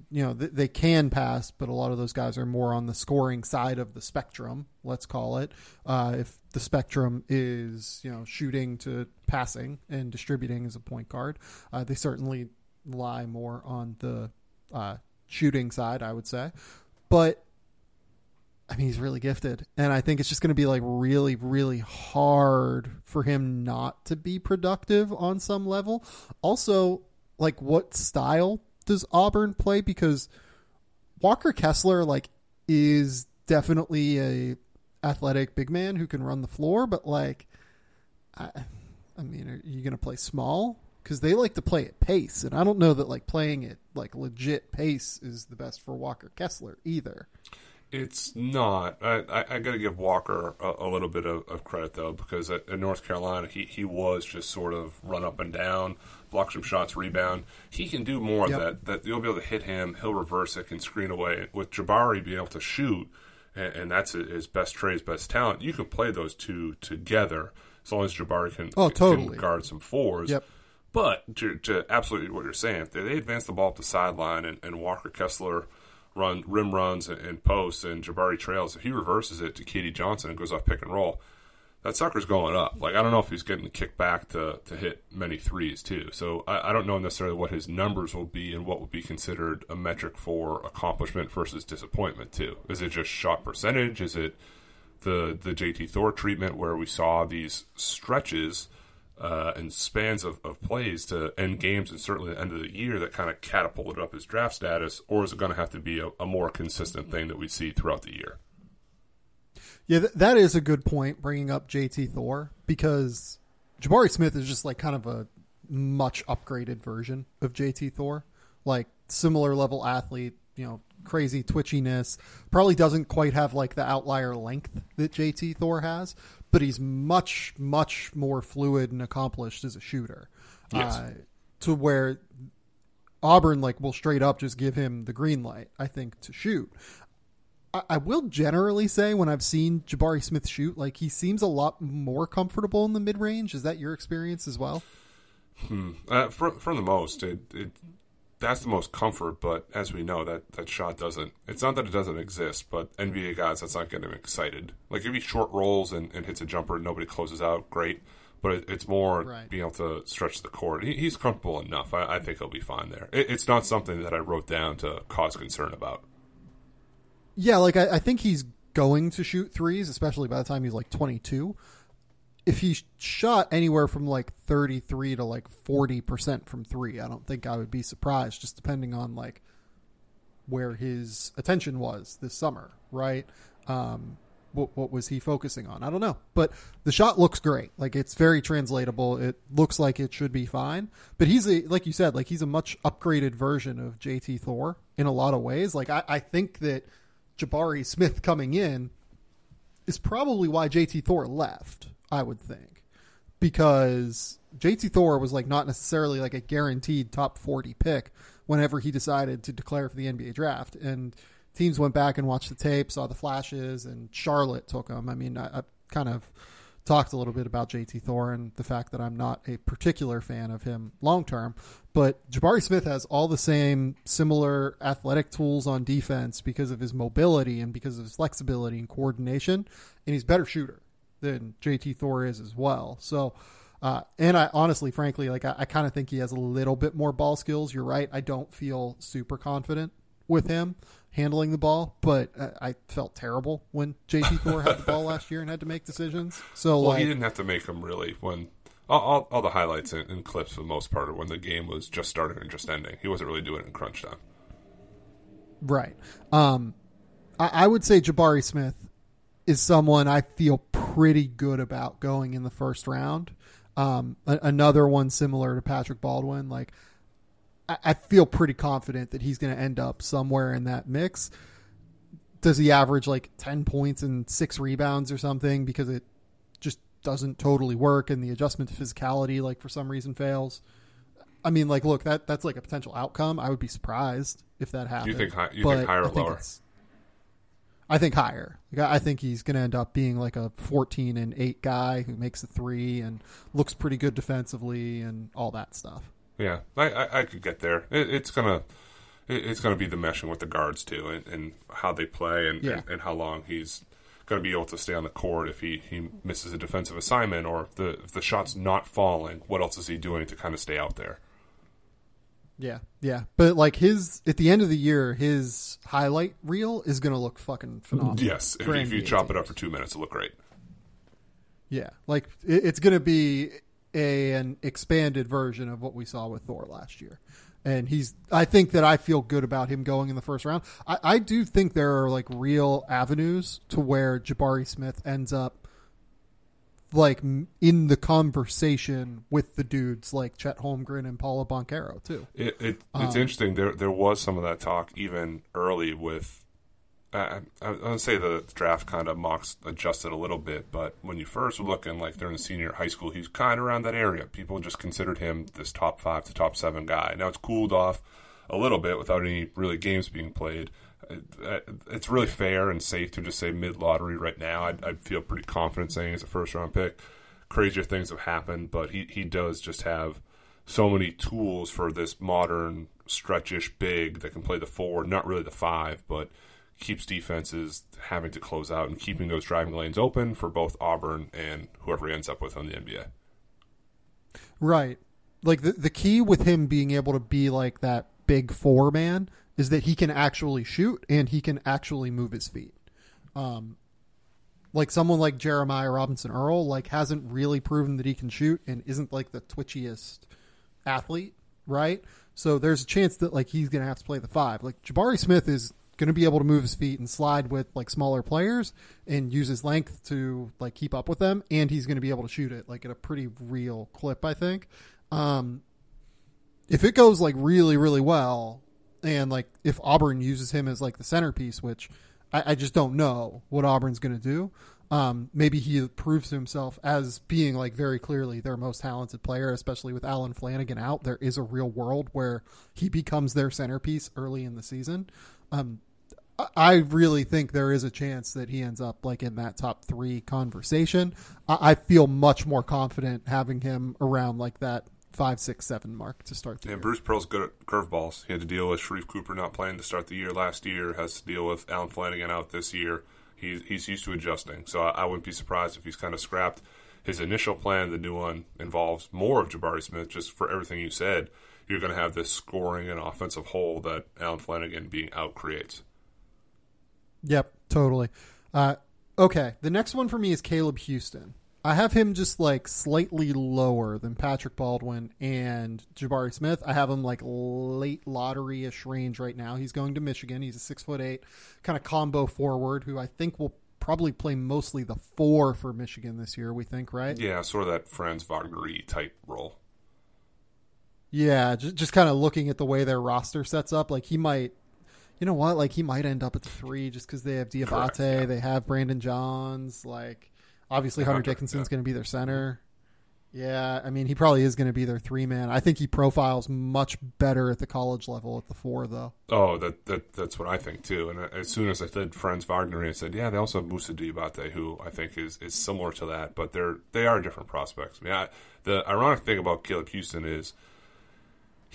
you know th- they can pass, but a lot of those guys are more on the scoring side of the spectrum. Let's call it. Uh, if the spectrum is you know shooting to passing and distributing as a point guard, uh, they certainly lie more on the uh, shooting side, I would say. But I mean, he's really gifted, and I think it's just going to be like really, really hard for him not to be productive on some level. Also, like what style does Auburn play? Because Walker Kessler like is definitely a athletic big man who can run the floor, but like, I, I mean, are you going to play small? Because they like to play at pace, and I don't know that like playing at like legit pace is the best for Walker Kessler either. It's not. I, I, I got to give Walker a, a little bit of, of, credit though, because at, at, North Carolina, he, he was just sort of run up and down, block some shots, rebound. He can do more yep. of that. That you'll be able to hit him. He'll reverse it, can screen away. With Jabari being able to shoot, and, and that's his best trade, his best talent. You can play those two together as long as Jabari can, oh, totally. can guard some fours. Yep. But to, to, absolutely what you're saying, if they advance the ball up the sideline and, and Walker Kessler run rim runs and, and, posts and Jabari trails, if he reverses it to KD Johnson and goes off pick and roll, that sucker's going up. Like I don't know if he's getting kicked back to, to hit many threes too. So I, I don't know necessarily what his numbers will be and what would be considered a metric for accomplishment versus disappointment too. Is it just shot percentage? Is it the the JT Thor treatment where we saw these stretches – uh, and spans of, of plays to end games and certainly the end of the year that kind of catapulted up his draft status, or is it going to have to be a, a more consistent thing that we see throughout the year? Yeah, th- that is a good point, bringing up JT Thor, because Jabari Smith is just like kind of a much upgraded version of JT Thor. Like, similar level athlete, you know, crazy twitchiness. Probably doesn't quite have like the outlier length that JT Thor has, but he's much much more fluid and accomplished as a shooter. Yes. Uh, to where Auburn like will straight up just give him the green light, I think, to shoot. I, I will generally say when I've seen Jabari Smith shoot, like he seems a lot more comfortable in the mid range. Is that your experience as well? Hmm. Uh, for for the most, it, it that's the most comfort. But as we know, that that shot doesn't. It's not that it doesn't exist, but NBA guys, that's not getting them excited. Like if he short rolls and, and hits a jumper, and nobody closes out, great. But it, it's more right. being able to stretch the court. He, he's comfortable enough. I, I, think he'll be fine there. It, it's not something that I wrote down to cause concern about. Yeah, like I, I think he's going to shoot threes, especially by the time he's like 22 if he shot anywhere from like 33 to like 40% from 3 i don't think i would be surprised just depending on like where his attention was this summer right? Um, what, what was he focusing on? I don't know. But the shot looks great. Like it's very translatable. It looks like it should be fine. But he's a like you said like he's a much upgraded version of jt thor in a lot of ways. Like i, I think that jabari smith coming in is probably why jt thor left I would think, because JT Thor was like not necessarily like a guaranteed top 40 pick whenever he decided to declare for the NBA draft. And teams went back and watched the tape, saw the flashes, and Charlotte took him. I mean, I, I kind of talked a little bit about JT Thor and the fact that I'm not a particular fan of him long term. But Jabari Smith has all the same similar athletic tools on defense because of his mobility and because of his flexibility and coordination, and he's better shooter than JT Thor is as well. So, uh, and I honestly, frankly, like I, I kind of think he has a little bit more ball skills. You're right. I don't feel super confident with him handling the ball, but uh, I felt terrible when JT Thor had the ball [laughs] last year and had to make decisions. So, well, like, he didn't have to make them really when all, all, all the highlights and, and, clips for the most part are when the game was just starting and just ending. He wasn't really doing it in crunch time. Right. Um, I, I would say Jabari Smith is someone I feel pretty good about going in the first round. Um, a- another one similar to Patrick Baldwin, like I, I feel pretty confident that he's going to end up somewhere in that mix. Does he average like ten points and six rebounds or something because it just doesn't totally work and the adjustment to physicality like for some reason fails? I mean, like, look, that that's like a potential outcome. I would be surprised if that happened. You think high, you think higher or lower? I think higher. I think he's going to end up being like a 14 and 8 guy who makes a three and looks pretty good defensively and all that stuff. Yeah, I, I, I could get there. It, it's gonna it, it's gonna be the meshing with the guards too, and, and how they play, and, yeah. and, and how long he's going to be able to stay on the court if he, he misses a defensive assignment or if the if the shot's not falling. What else is he doing to kind of stay out there? Yeah, yeah, but like his at the end of the year, his highlight reel is going to look fucking phenomenal. Yes, if, if you chop it up for two minutes, it'll look great. Yeah, like it, it's going to be a an expanded version of what we saw with Thor last year, and he's. I think that I feel good about him going in the first round. I, I do think there are like real avenues to where Jabari Smith ends up like in the conversation with the dudes like Chet Holmgren and Paolo Banchero too. It, it it's um, interesting. There there was some of that talk even early with I, I, would say the draft kind of mocks adjusted a little bit, but when you first were looking like during the senior high school, he's kind of around that area. People just considered him this top five to top seven guy. Now it's cooled off a little bit without any really games being played. It's really fair and safe to just say mid lottery right now. I'd, I'd feel pretty confident saying he's a first round pick. Crazier things have happened, but he, he does just have so many tools for this modern stretchish big that can play the four, not really the five, but keeps defenses having to close out and keeping those driving lanes open for both Auburn and whoever he ends up with on the NBA. Right. Like the the key with him being able to be like that big four man is that he can actually shoot and he can actually move his feet. Um, like someone like Jeremiah Robinson Earl, like hasn't really proven that he can shoot and isn't like the twitchiest athlete, right? So there's a chance that like he's gonna have to play the five. Like Jabari Smith is going to be able to move his feet and slide with like smaller players and use his length to like keep up with them and he's going to be able to shoot it like at a pretty real clip i think um if it goes like really really well and like if auburn uses him as like the centerpiece which i, I just don't know what auburn's going to do um, maybe he proves himself as being like very clearly their most talented player, especially with Allen Flanagan out. There is a real world where he becomes their centerpiece early in the season. Um, I really think there is a chance that he ends up like in that top three conversation. I, feel much more confident having him around like that five, six, seven mark to start the yeah, year. Bruce Pearl's good at curveballs. He had to deal with Sharife Cooper not playing to start the year last year. Has to deal with Allen Flanagan out this year. He's he's used to adjusting, so I, I wouldn't be surprised if he's kind of scrapped his initial plan. The new one involves more of Jabari Smith, just for everything you said you're going to have this scoring and offensive hole that Allen Flanagan being out creates. Yep, totally. Uh, okay, the next one for me is Caleb Houstan. I have him just like slightly lower than Patrick Baldwin and Jabari Smith. I have him like late lottery ish range right now. He's going to Michigan. He's a six foot eight kind of combo forward who I think will probably play mostly the four for Michigan this year. We think, right? Yeah, sort of that Franz Wagner type role. Yeah, just just kind of looking at the way their roster sets up, like he might, you know what, like he might end up at the three just because they have Diabate, yeah. they have Brandon Johns, like obviously Hunter, Hunter Dickinson's yeah. going to be their center. Yeah, I mean he probably is going to be their three man. I think he profiles much better at the college level at the four though. Oh, that, that that's what I think too. And uh, as soon as I said Franz Wagner, I said, yeah, they also have Moussa Diabate, who I think is is similar to that, but they're they are different prospects. I mean, I, the ironic thing about Caleb Houstan is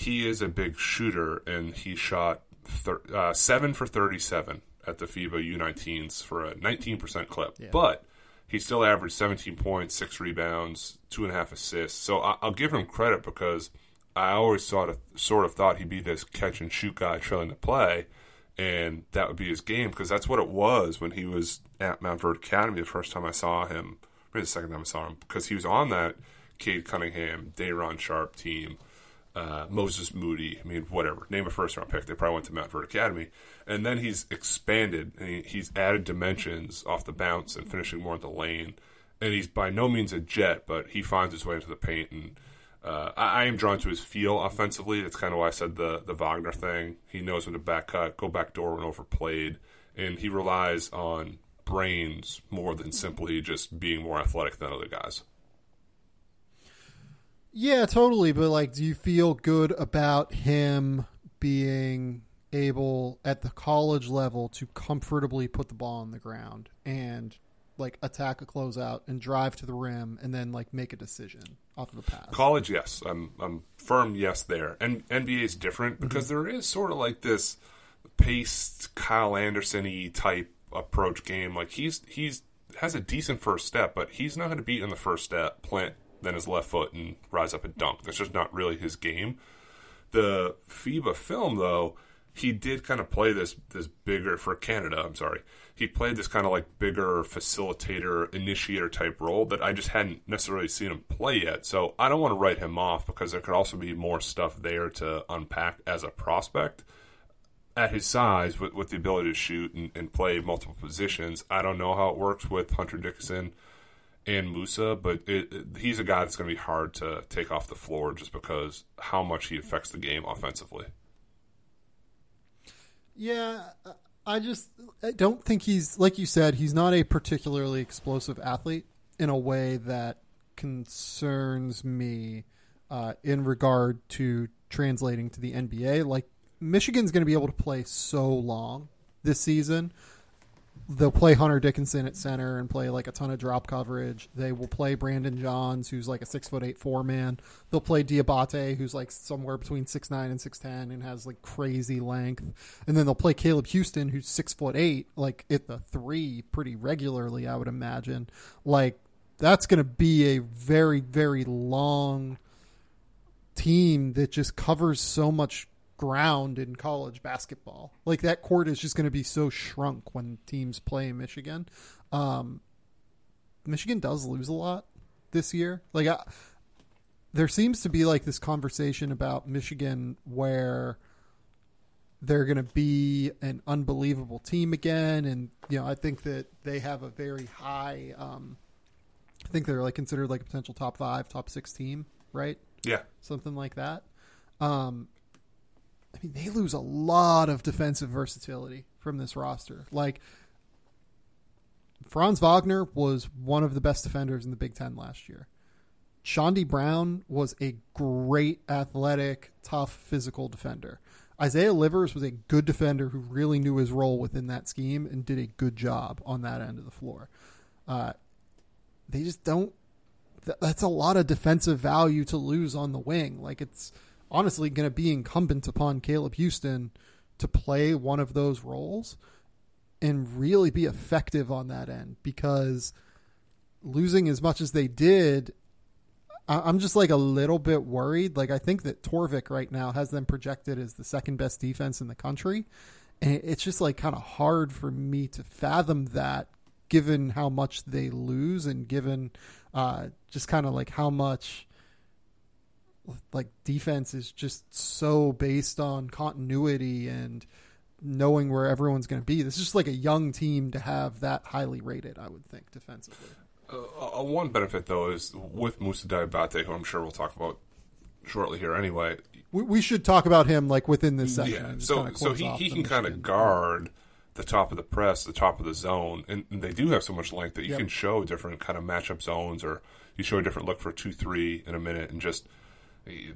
he is a big shooter, and he shot thir- uh, seven for thirty-seven at the FIBA U19s for a nineteen percent clip. Yeah. But he still averaged seventeen points, six rebounds, two and a half assists. So I- will give him credit because I always sort of sort of thought he'd be this catch and shoot guy trailing to play, and that would be his game because that's what it was when he was at Montverde Academy the first time I saw him. Maybe the second time I saw him because he was on that Cade Cunningham, Day'Ron Sharpe team uh, Moses Moody. I mean, whatever. Name a first round pick. They probably went to Montverde Academy. And then he's expanded and he, he's added dimensions off the bounce and finishing more in the lane. And he's by no means a jet, but he finds his way into the paint. And uh, I, I, am drawn to his feel offensively. That's kind of why I said the, the Wagner thing. He knows when to back cut, go back door when overplayed. And he relies on brains more than simply just being more athletic than other guys. Yeah, totally. But like, do you feel good about him being able at the college level to comfortably put the ball on the ground and like attack a closeout and drive to the rim and then like make a decision off of the pass? College, yes. I'm I'm firm yes there. And NBA is different mm-hmm. because mm-hmm. there is sort of like this paced Kyle Anderson type approach game. Like he's he's has a decent first step, but he's not going to beat in the first step plant than his left foot and rise up and dunk. That's just not really his game. The FIBA film, though, he did kind of play this this bigger for Canada. I'm sorry, he played this kind of like bigger facilitator, initiator type role that I just hadn't necessarily seen him play yet. So I don't want to write him off because there could also be more stuff there to unpack as a prospect. At his size, with, with the ability to shoot and, and play multiple positions, I don't know how it works with Hunter Dickinson and Moussa, but it, it, he's a guy that's going to be hard to take off the floor just because how much he affects the game offensively. Yeah, I just I don't think he's like you said. He's not a particularly explosive athlete in a way that concerns me uh, in regard to translating to the NBA. Like Michigan's going to be able to play so long this season. They'll play Hunter Dickinson at center and play like a ton of drop coverage. They will play Brandon Johns, who's like a six foot eight four man. They'll play Diabate, who's like somewhere between six nine and six ten and has like crazy length. And then they'll play Caleb Houstan, who's six foot eight, like at the three pretty regularly, I would imagine. Like that's going to be a very very long team that just covers so much ground in college basketball. Like that court is just going to be so shrunk when teams play Michigan. Um, Michigan does lose a lot this year. Like I, there seems to be like this conversation about Michigan where they're going to be an unbelievable team again, and you know I think that they have a very high. Um, I think they're like considered like a potential top five, top six team, right? Yeah, something like that. Um, I mean, they lose a lot of defensive versatility from this roster. Like Franz Wagner was one of the best defenders in the Big Ten last year. Chaundee Brown was a great athletic, tough, physical defender. Isaiah Livers was a good defender who really knew his role within that scheme and did a good job on that end of the floor. Uh, they just don't. That's a lot of defensive value to lose on the wing. Like it's honestly going to be incumbent upon Caleb Houstan to play one of those roles and really be effective on that end because losing as much as they did I'm just like a little bit worried. Like I think that Torvik right now has them projected as the second best defense in the country, and it's just like kind of hard for me to fathom that, given how much they lose and given uh, just kind of like how much like defense is just so based on continuity and knowing where everyone's going to be. This is just like a young team to have that highly rated, I would think, defensively. Uh, uh, one benefit though is with Moussa Diabate, who I'm sure we'll talk about shortly here. Anyway, we, we should talk about him like within this section. Yeah, so so he, he can kind of guard the top of the press, the top of the zone, and, and they do have so much length that you yep. can show different kind of matchup zones, or you show a different look for two three in a minute, and just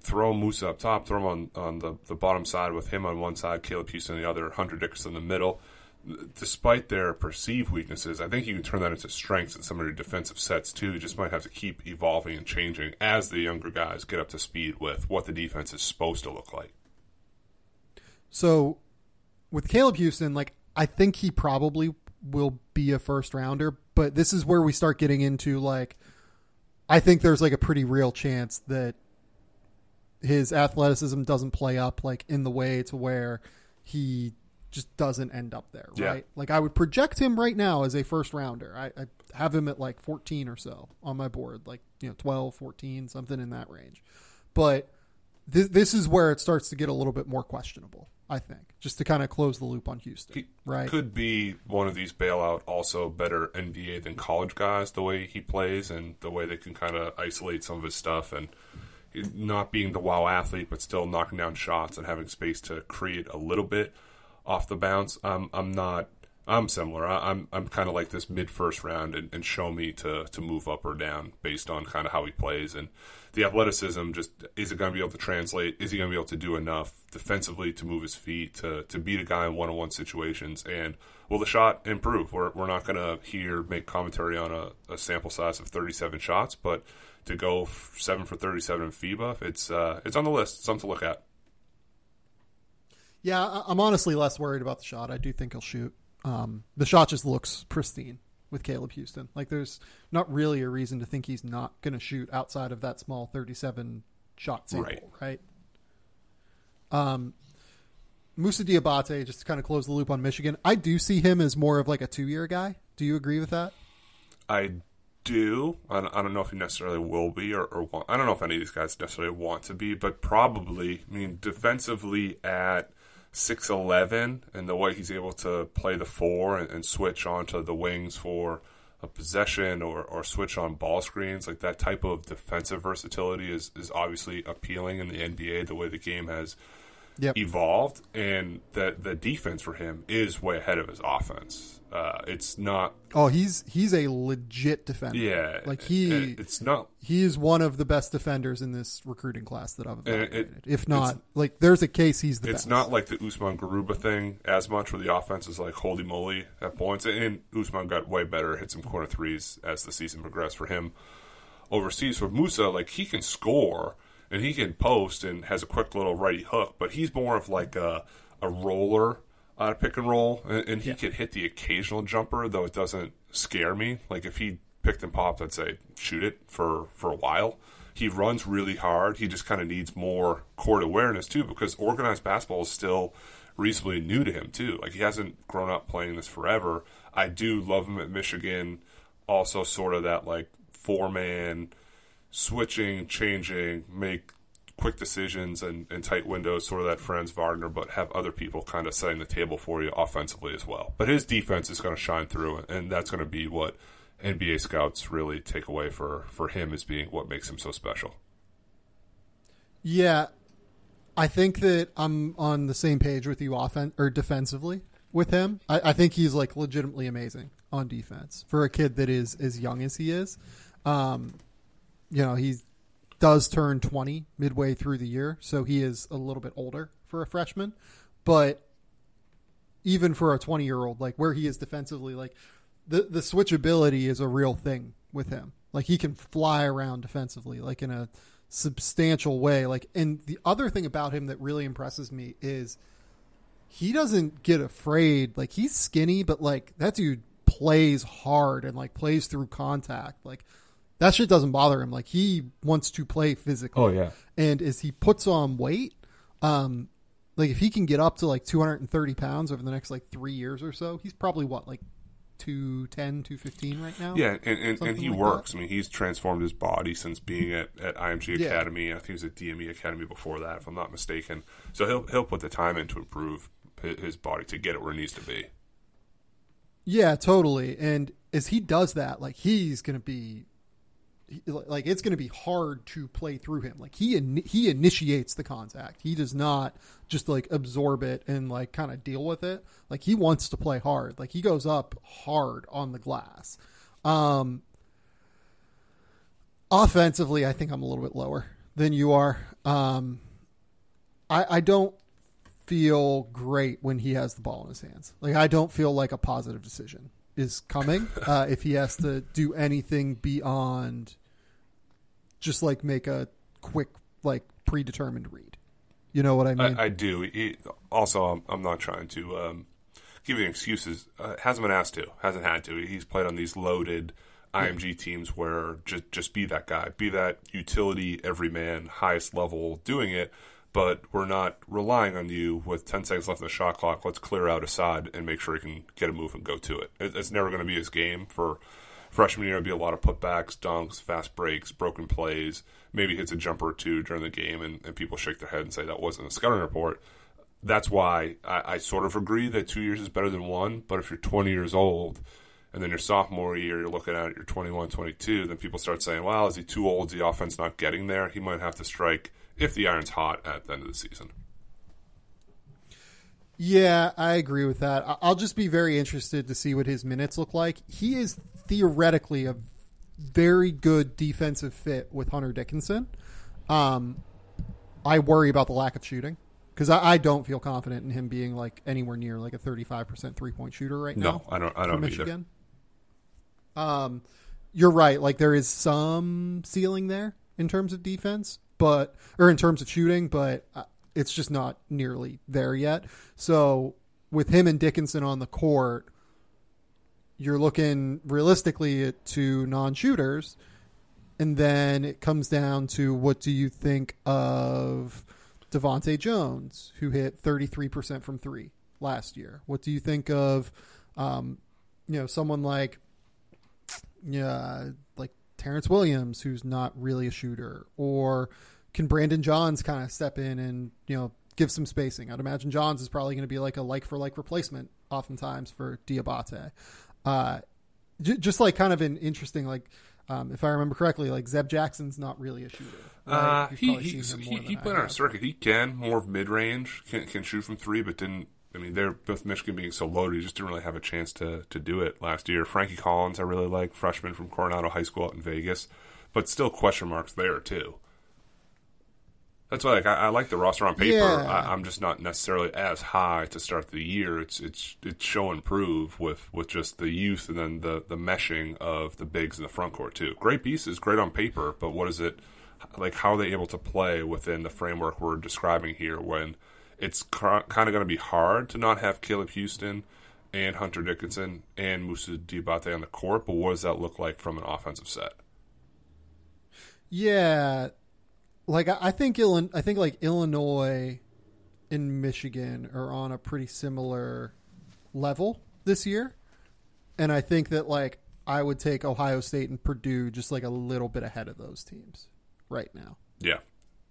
throw Moussa up top, throw him on, on the, the bottom side with him on one side, Caleb Houstan on the other, Hunter Dickinson in the middle. Despite their perceived weaknesses, I think you can turn that into strengths in some of your defensive sets too. You just might have to keep evolving and changing as the younger guys get up to speed with what the defense is supposed to look like. So, with Caleb Houstan, like I think he probably will be a first rounder, but this is where we start getting into like I think there's like a pretty real chance that his athleticism doesn't play up like in the way to where he just doesn't end up there, right? Yeah. Like I would project him right now as a first rounder. I, I, have him at like 14 or so on my board, like, you know, 12, 14, something in that range. But this, this is where it starts to get a little bit more questionable, I think, just to kind of close the loop on Houstan, he right? Could be one of these bailout, also better NBA than college guys, the way he plays and the way they can kind of isolate some of his stuff and – not being the wow athlete, but still knocking down shots and having space to create a little bit off the bounce. I'm I'm not. I'm similar. I, am I'm, I'm kind of like this mid first round, and, and, show me to to move up or down based on kind of how he plays and the athleticism. Just is it going to be able to translate? Is he going to be able to do enough defensively to move his feet to to beat a guy in one on one situations? And will the shot improve? We're we're not going to here make commentary on a, a sample size of 37 shots, but to go seven for 37 in FIBA, it's uh, it's on the list. Something to look at. Yeah, I'm honestly less worried about the shot. I do think he'll shoot. Um, the shot just looks pristine with Caleb Houstan. Like there's not really a reason to think he's not going to shoot outside of that small 37 shot sample, right? right? Um, Moussa Diabate, just to kind of close the loop on Michigan, I do see him as more of like a two year guy. Do you agree with that? I do. I don't know if he necessarily will be or, or want, I don't know if any of these guys necessarily want to be, but probably. I mean, defensively at 6'11 and the way he's able to play the four and, and switch onto the wings for a possession or, or switch on ball screens, like that type of defensive versatility is, is obviously appealing in the NBA, the way the game has Yep. evolved, and that the defense for him is way ahead of his offense. Uh, it's not, Oh, he's he's a legit defender. yeah, like uh, he uh, it's not he is one of the best defenders in this recruiting class that I've uh, it- if not, like there's a case he's the it's best. not like the Usman Garuba thing as much, where the offense is like holy moly at points. And Usman got way better, hit some corner threes as the season progressed for him overseas. for Moussa, like he can score and he can post and has a quick little righty hook, but he's more of like a a roller on a pick and roll, and, and he could hit the occasional jumper, though it doesn't scare me. Like if he picked and popped, I'd say shoot it for for a while. He runs really hard. He just kind of needs more court awareness too, because organized basketball is still reasonably new to him too. Like he hasn't grown up playing this forever. I do love him at Michigan. Also, sort of that like four man switching, changing, make quick decisions and, and tight windows, sort of that Franz Wagner, but have other people kind of setting the table for you offensively as well. But his defense is going to shine through, and that's going to be what NBA scouts really take away for, for him as being what makes him so special. Yeah, I think that I'm on the same page with you, offen or defensively with him. I, I think he's like legitimately amazing on defense for a kid that is as young as he is. Um, you know, he does turn 20 midway through the year, so he is a little bit older for a freshman. But even for a 20 year old, like where he is defensively, like the the switchability is a real thing with him. Like he can fly around defensively, like in a substantial way. Like, and the other thing about him that really impresses me is he doesn't get afraid. Like he's skinny, but like that dude plays hard and like plays through contact. Like that shit doesn't bother him. Like he wants to play physically. Oh, yeah. And as he puts on weight, um, like if he can get up to like 230 pounds over the next like three years or so, he's probably what like 210, 215 right now. Yeah, and, and, and he like works. that. I mean, he's transformed his body since being at, at IMG Yeah. Academy. I think he was at DME Academy before that, if I'm not mistaken. So he'll he'll put the time in to improve his body to get it where it needs to be. Yeah, totally. And as he does that, like he's going to be he- like it's going to be hard to play through him. Like he in, he initiates the contact. He does not just like absorb it and like kind of deal with it. Like he wants to play hard. Like he goes up hard on the glass. Um offensively, I think I'm a little bit lower than you are. Um I I don't feel great when he has the ball in his hands. Like I don't feel like a positive decision is coming [laughs] uh, if he has to do anything beyond just like make a quick like predetermined read. You know what I mean? I, I do. He, also, I'm, I'm not trying to um, give you excuses. Uh, hasn't been asked to. Hasn't had to. He's played on these loaded IMG teams where just just be that guy, be that utility everyman, highest level doing it. But we're not relying on you with 10 seconds left in the shot clock. Let's clear out Assad and make sure he can get a move and go to it. it it's never going to be his game for freshman year. It'll be a lot of putbacks, dunks, fast breaks, broken plays. Maybe hits a jumper or two during the game, and, and people shake their head and say that wasn't a scouting report. That's why I, I sort of agree that two years is better than one. But if you're 20 years old and then your sophomore year, you're looking at it, you're 21, 22, then people start saying, well, is he too old? Is the offense not getting there? He might have to strike if the iron's hot at the end of the season. yeah, I agree with that. I'll just be very interested to see what his minutes look like. He is theoretically a very good defensive fit with Hunter Dickinson. Um, I worry about the lack of shooting because I, I don't feel confident in him being like anywhere near like a 35% three point shooter right now. No, I don't. I don't either. Michigan. Um, you're right. Like there is some ceiling there in terms of defense, but or in terms of shooting, but uh, it's just not nearly there yet. So with him and Dickinson on the court, you're looking realistically at two non-shooters, and then it comes down to what do you think of DeVante' Jones, who hit 33% from three last year? What do you think of, um, you know, someone like, yeah, like Terrence Williams, who's not really a shooter, or can Brandon Johns kind of step in and you know give some spacing? I'd imagine Johns is probably going to be like a like for like replacement, oftentimes for Diabate. Uh, j- just like kind of an interesting like Um, if I remember correctly, like Zeb Jackson's not really a shooter. right? Uh, he he, he, he played on a circuit. He can more of mid range, can can shoot from three, but didn't. I mean, they're both Michigan being so loaded, he just didn't really have a chance to to do it last year. Frankie Collins, I really like, freshman from Coronado High School out in Vegas, but still question marks there too. That's why like, I, I like the roster on paper. Yeah. I, I'm just not necessarily as high to start the year. It's it's it's show and prove with with just the youth and then the the meshing of the bigs in the front court too. Great pieces, great on paper, but what is it like? How are they able to play within the framework we're describing here when it's kind of going to be hard to not have Caleb Houstan and Hunter Dickinson and Moussa Diabate on the court? But what does that look like from an offensive set? Yeah, like I think Illinois, I think like Illinois and Michigan are on a pretty similar level this year, and I think that like I would take Ohio State and Purdue just like a little bit ahead of those teams right now. Yeah,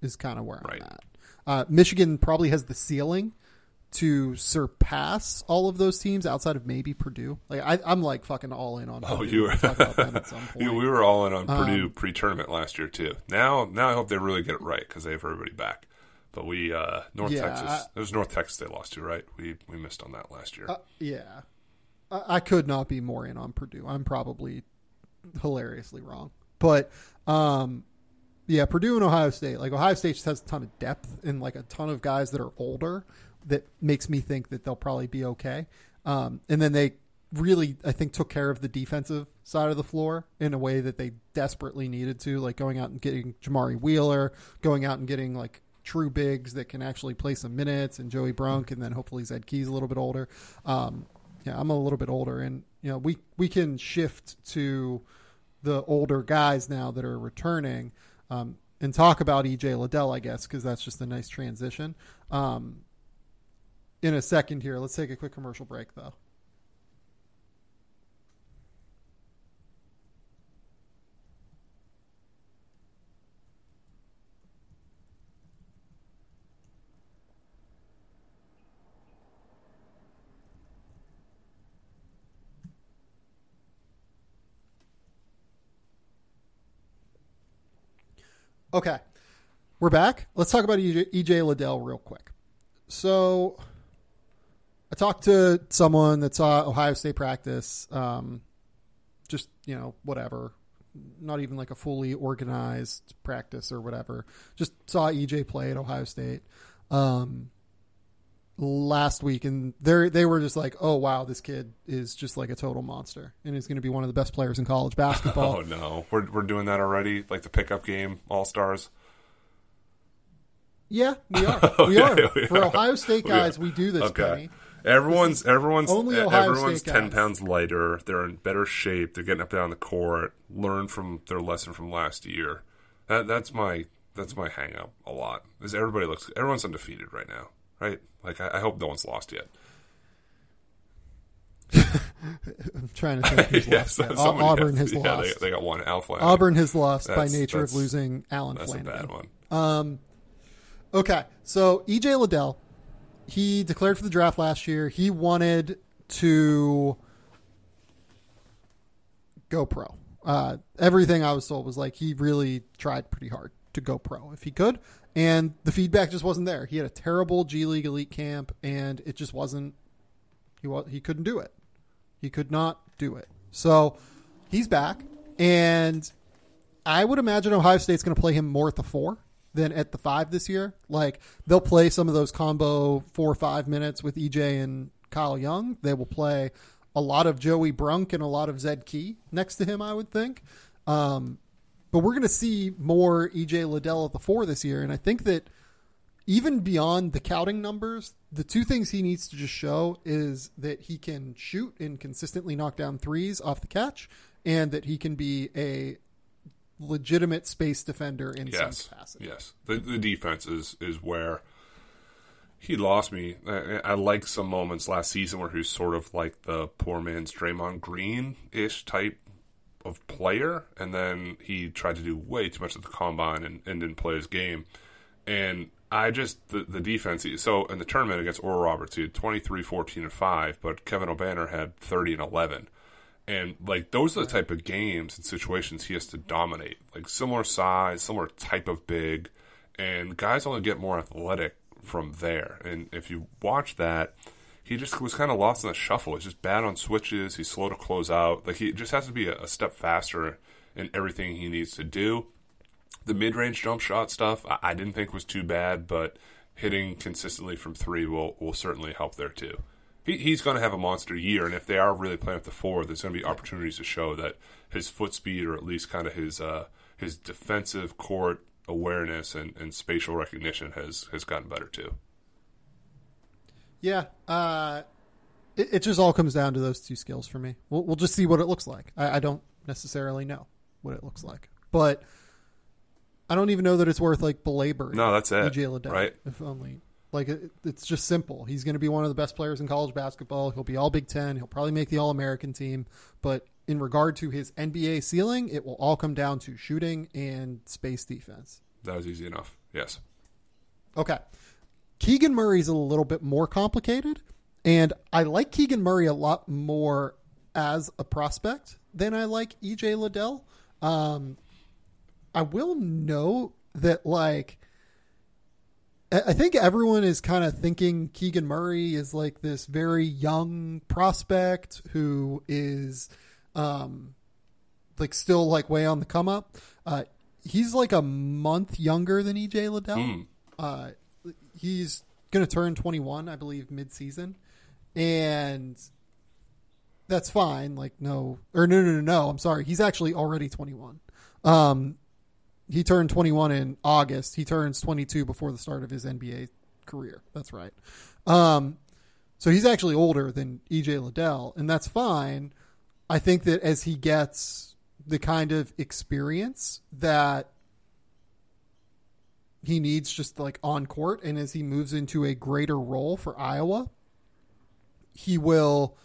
Is kind of where Right. I'm at. Uh, Michigan probably has the ceiling to surpass all of those teams outside of maybe Purdue. Like I, I'm like fucking all in on. Oh, Purdue. you were. talk about them at some [laughs] Yeah, point. we were all in on Purdue Um, pre-tournament last year too. Now, now I hope they really get it right because they have everybody back. But we uh, North Yeah, Texas. I- it was North Texas they lost to, right? We we missed on that last year. Uh, yeah, I, I could not be more in on Purdue. I'm probably hilariously wrong, but um, yeah, Purdue and Ohio State. Like Ohio State just has a ton of depth and like a ton of guys that are older. That makes me think that they'll probably be okay. Um, and then they really, I think, took care of the defensive side of the floor in a way that they desperately needed to, like going out and getting Jamari Wheeler, going out and getting like true bigs that can actually play some minutes, and Joey Brunk, and then hopefully Zed Key's a little bit older. Um, yeah, I'm a little bit older, and you know we we can shift to the older guys now that are returning um, and talk about EJ Liddell, I guess, because that's just a nice transition. Um, in a second here, let's take a quick commercial break, though. Okay, we're back. Let's talk about EJ, EJ Liddell real quick. So, I talked to someone that saw Ohio State practice. Um, just you know, whatever, not even like a fully organized practice or whatever. Just saw EJ play at Ohio State um, last week, and they they were just like, "Oh wow, this kid is just like a total monster, and he's going to be one of the best players in college basketball." [laughs] oh no, we're we're doing that already. Like the pickup game, All Stars. Yeah, we are. [laughs] We are. For. Ohio State guys, we do this, Okay. Pennie. Everyone's everyone's everyone's State ten guys. pounds lighter. They're in better shape. They're getting up down the court. Learn from their lesson from last year. That that's my that's my hang up a lot. Is everybody looks everyone's undefeated right now, right? Like I, I hope no one's lost yet. [laughs] I'm trying to think who's [laughs] lost. Au- somebody Auburn has yeah, lost. They, they got one. Al Flanagan. Auburn has lost by nature of losing Allen That's a bad one. Um, okay, so EJ Liddell, he declared for the draft last year. He wanted to go pro. Uh, everything I was told was like he really tried pretty hard to go pro if he could, and the feedback just wasn't there. He had a terrible G League elite camp, and it just wasn't. He was he couldn't do it. He could not do it. So he's back, and I would imagine Ohio State's going to play him more at the four than at the five this year. Like they'll play some of those combo four or five minutes with EJ and Kyle Young. They will play a lot of Joey Brunk and a lot of Zed Key next to him. I would think. Um, but we're going to see more EJ Liddell at the four this year, and I think that even beyond the counting numbers, the two things he needs to just show is that he can shoot and consistently knock down threes off the catch, and that he can be a legitimate space defender in Yes, some capacity. yes. The the defense is is where he lost me. I, I like some moments last season where he was sort of like the poor man's Draymond Green ish type of player, and then he tried to do way too much at the combine and, and didn't play his game. And I just the, the defense. So in the tournament against Oral Roberts, he had 23, 14, and five, but Kevin Obanor had thirty and eleven. And like those are the type of games and situations he has to dominate. Like similar size, similar type of big, and guys only get more athletic from there. And if you watch that, he just was kind of lost in the shuffle. He's just bad on switches. He's slow to close out. Like he just has to be a, a step faster in everything he needs to do. The mid-range jump shot stuff, I, I didn't think was too bad, but hitting consistently from three will will certainly help there too. He, he's going to have a monster year, and if they are really playing with the four, there's going to be opportunities to show that his foot speed, or at least kind of his uh, his defensive court awareness and, and spatial recognition has has gotten better too. Yeah, uh, it, it, just all comes down to those two skills for me. We'll, we'll just see what it looks like. I, I, don't necessarily know what it looks like, but I don't even know that it's worth like belaboring. No, that's it. EJ Liddell, right? If only like it, it's just simple. He's going to be one of the best players in college basketball. He'll be all Big Ten. He'll probably make the All American team. But in regard to his NBA ceiling, it will all come down to shooting and space defense. That was easy enough. Yes. Okay. Keegan Murray's a little bit more complicated, and I like Keegan Murray a lot more as a prospect than I like EJ Liddell. Um, I will note that like I think everyone is kind of thinking Keegan Murray is like this very young prospect who is um like still like way on the come up. Uh, he's like a month younger than EJ Liddell. Mm. Uh, he's going to turn 21, I believe, mid-season, and that's fine. Like no, or no, no, no, no. I'm sorry. He's actually already 21. Um, he turned 21 in August. He turns 22 before the start of his NBA career. That's right. Um, so he's actually older than EJ Liddell, and that's fine. I think that as he gets the kind of experience that he needs just like on court, and as he moves into a greater role for Iowa, he will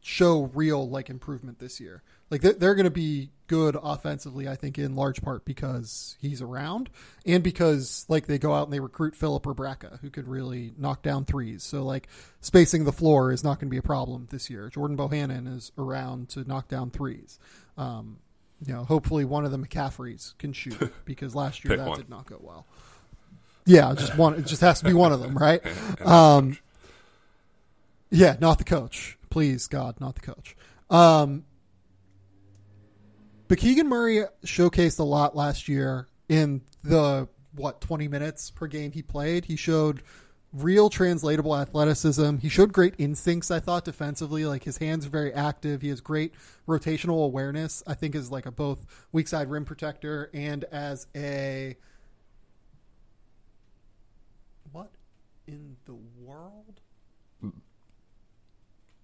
show real like improvement this year. Like they're going to be good offensively, I think, in large part because he's around and because like they go out and they recruit Filip Rebraca, who could really knock down threes. So like spacing the floor is not going to be a problem this year. Jordan Bohannon is around to knock down threes. Um, you know, hopefully one of the McCaffreys can shoot [laughs] because last year that one. did not go well. Yeah, just one. It just has to be one of them, right? [laughs] Um, yeah, not the coach. Please, God, not the coach. Um, but Keegan Murray showcased a lot last year in the what 20 minutes per game he played. He showed real translatable athleticism. He showed great instincts, I thought, defensively. Like his hands are very active. He has great rotational awareness. I think as like a both weak side rim protector and as a what in the world?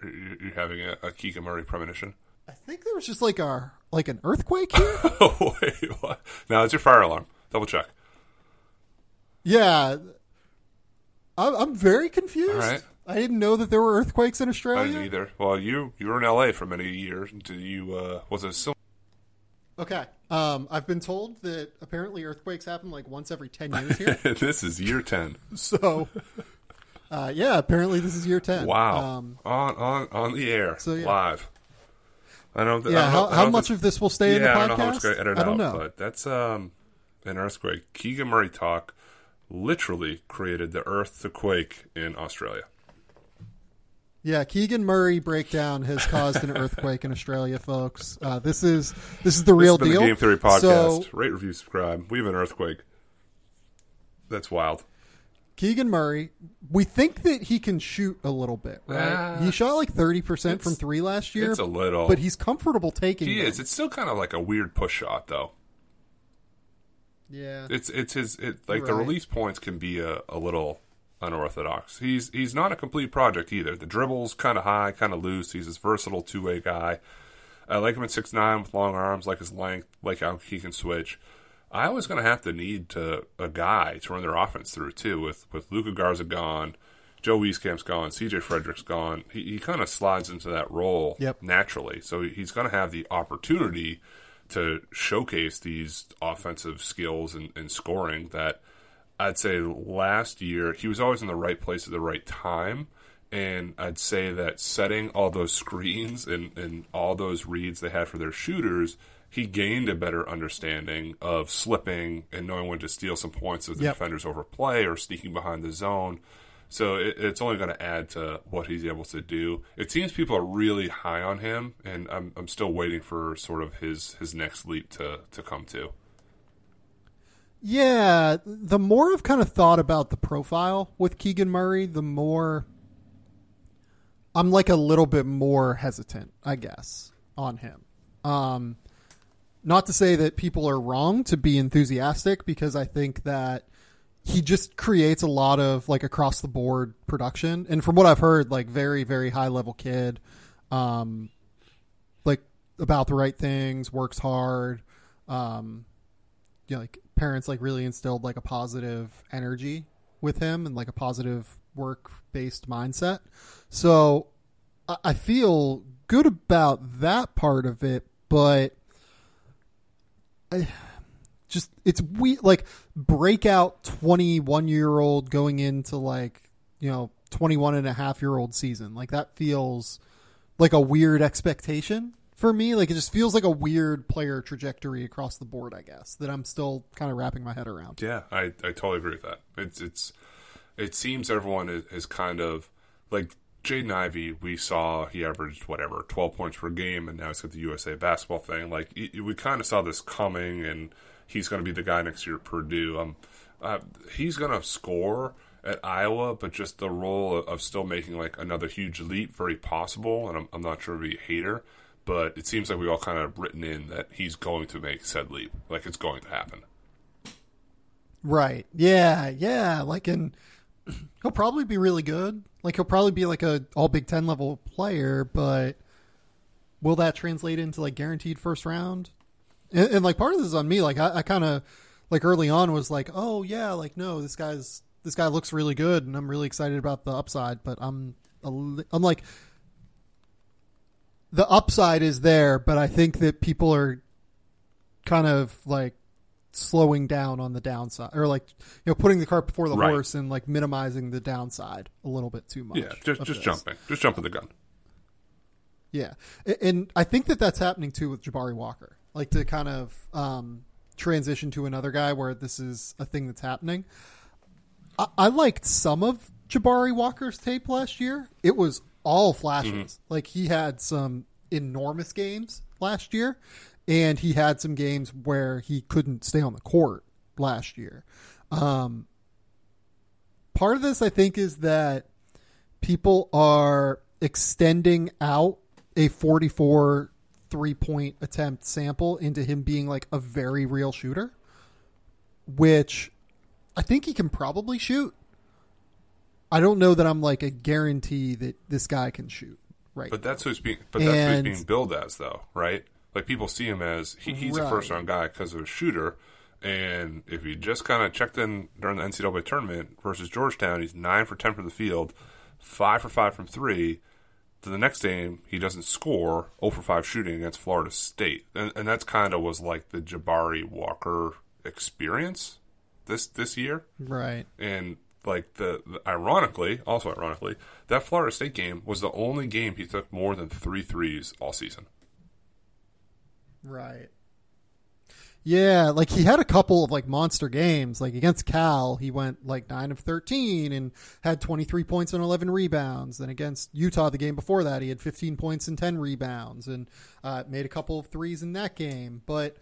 You're having a, a Keegan Murray premonition? I think there was just like a like an earthquake here. oh [laughs] wait, what? No, it's your fire alarm. Double check. Yeah, I'm, I'm very confused. All right. I didn't know that there were earthquakes in Australia. I didn't either. Well, you you were in LA for many years. Did you uh, was it still? Okay. Um, I've been told that apparently earthquakes happen like once every ten years here. [laughs] this is year ten. So, uh, yeah, apparently this is year ten. Wow. Um, on on on the air, so, yeah. live. I don't. Yeah, I don't how, how much of this will stay yeah, in the podcast? I don't know how much I don't, I don't know, but that's um, an earthquake. Keegan Murray talk literally created the earth to quake in Australia. Yeah, Keegan Murray breakdown has caused an earthquake in Australia, folks. Uh, this is this is the real deal. The Game Theory podcast. So, Rate, review, subscribe. We have an earthquake. That's wild. Keegan Murray, we think that he can shoot a little bit, right? Uh, he shot like 30% from three last year. It's a little. But he's comfortable taking He them. is. It's still kind of like a weird push shot, though. Yeah. It's it's his it like the release points can be a, a little unorthodox. He's he's not a complete project either. The dribble's kind of high, kind of loose. He's this versatile two way guy. I like him at six nine with long arms, like his length, like how he can switch. I was going to have to need to a guy to run their offense through too. With with Luka Garza gone, Joe Wieskamp's gone, C.J. Fredrick's gone. He, he kind of slides into that role yep. naturally. So he's going to have the opportunity to showcase these offensive skills and, and scoring that I'd say last year he was always in the right place at the right time. And I'd say that setting all those screens and, and all those reads they had for their shooters, he gained a better understanding of slipping and knowing when to steal some points if the Yep. defenders overplay or sneaking behind the zone. So it, it's only going to add to what he's able to do. It seems people are really high on him, and I'm, I'm still waiting for sort of his, his next leap to, to come to. Yeah, the more I've kind of thought about the profile with Keegan Murray, the more I'm like a little bit more hesitant, I guess, on him. Um, not to say that people are wrong to be enthusiastic because I think that he just creates a lot of like across the board production, and from what I've heard, like very very high level kid, um, like about the right things, works hard, um, you know, like parents like really instilled like a positive energy with him and like a positive work based mindset. So I, I feel good about that part of it, but I just it's we like breakout 21 year old going into like you know 21 and a half year old season. Like that feels like a weird expectation for me. Like it just feels like a weird player trajectory across the board i guess that i'm still kind of wrapping my head around. Yeah, I, I totally agree with that. It's it's it seems everyone is, is kind of like Jaden Ivey. We saw he averaged whatever twelve points per game, and now he's got the USA basketball thing. Like we kind of saw this coming, and he's going to be the guy next year at Purdue. Um, uh, he's going to score at Iowa, but just the role of, still making like another huge leap, very possible. And I'm, I'm not sure to be a hater, but it seems like we all kind of written in that he's going to make said leap, like it's going to happen. right yeah yeah like and [clears throat] he'll probably be really good like he'll probably be like a all big 10 level player but will that translate into like guaranteed first round? And, and like part of this is on me. Like i, I kind of like early on was like oh yeah like no this guy's this guy looks really good and i'm really excited about the upside but i'm li- i'm like the upside is there but i think that people are kind of like slowing down on the downside or like you know putting the cart before the Right. horse and like minimizing the downside a little bit too much Yeah, just just this. jumping, just jumping the gun. Yeah, and I think that that's happening too with Jabari Walker. Like to kind of um, transition to another guy where this is a thing that's happening. I, I liked some of Jabari Walker's tape last year. It was all flashes. Like he had some enormous games last year, and he had some games where he couldn't stay on the court last year. Um, part of this, I think, is that people are extending out a 44 three point attempt sample into him being like a very real shooter, which I think he can probably shoot. I don't know that I'm like a guarantee that this guy can shoot. Right. But that's who's being, but that's who And- he's being billed as, though, right? Like people see him as he, he's a first round guy because of a shooter. And if you just kind of checked in during the NCAA tournament versus Georgetown, he's nine for ten from the field, five for five from three. To the next game, he doesn't score, 0 for 5 shooting against Florida State. And, and that's kind of was like the Jabari Walker experience this this year. right. And like the, the ironically, also ironically, that Florida State game was the only game he took more than three threes all season. Right. Yeah, like he had a couple of like monster games. Like against Cal, he went like 9 of 13 and had 23 points and 11 rebounds. Then against Utah the game before that, he had 15 points and 10 rebounds and uh, made a couple of threes in that game. But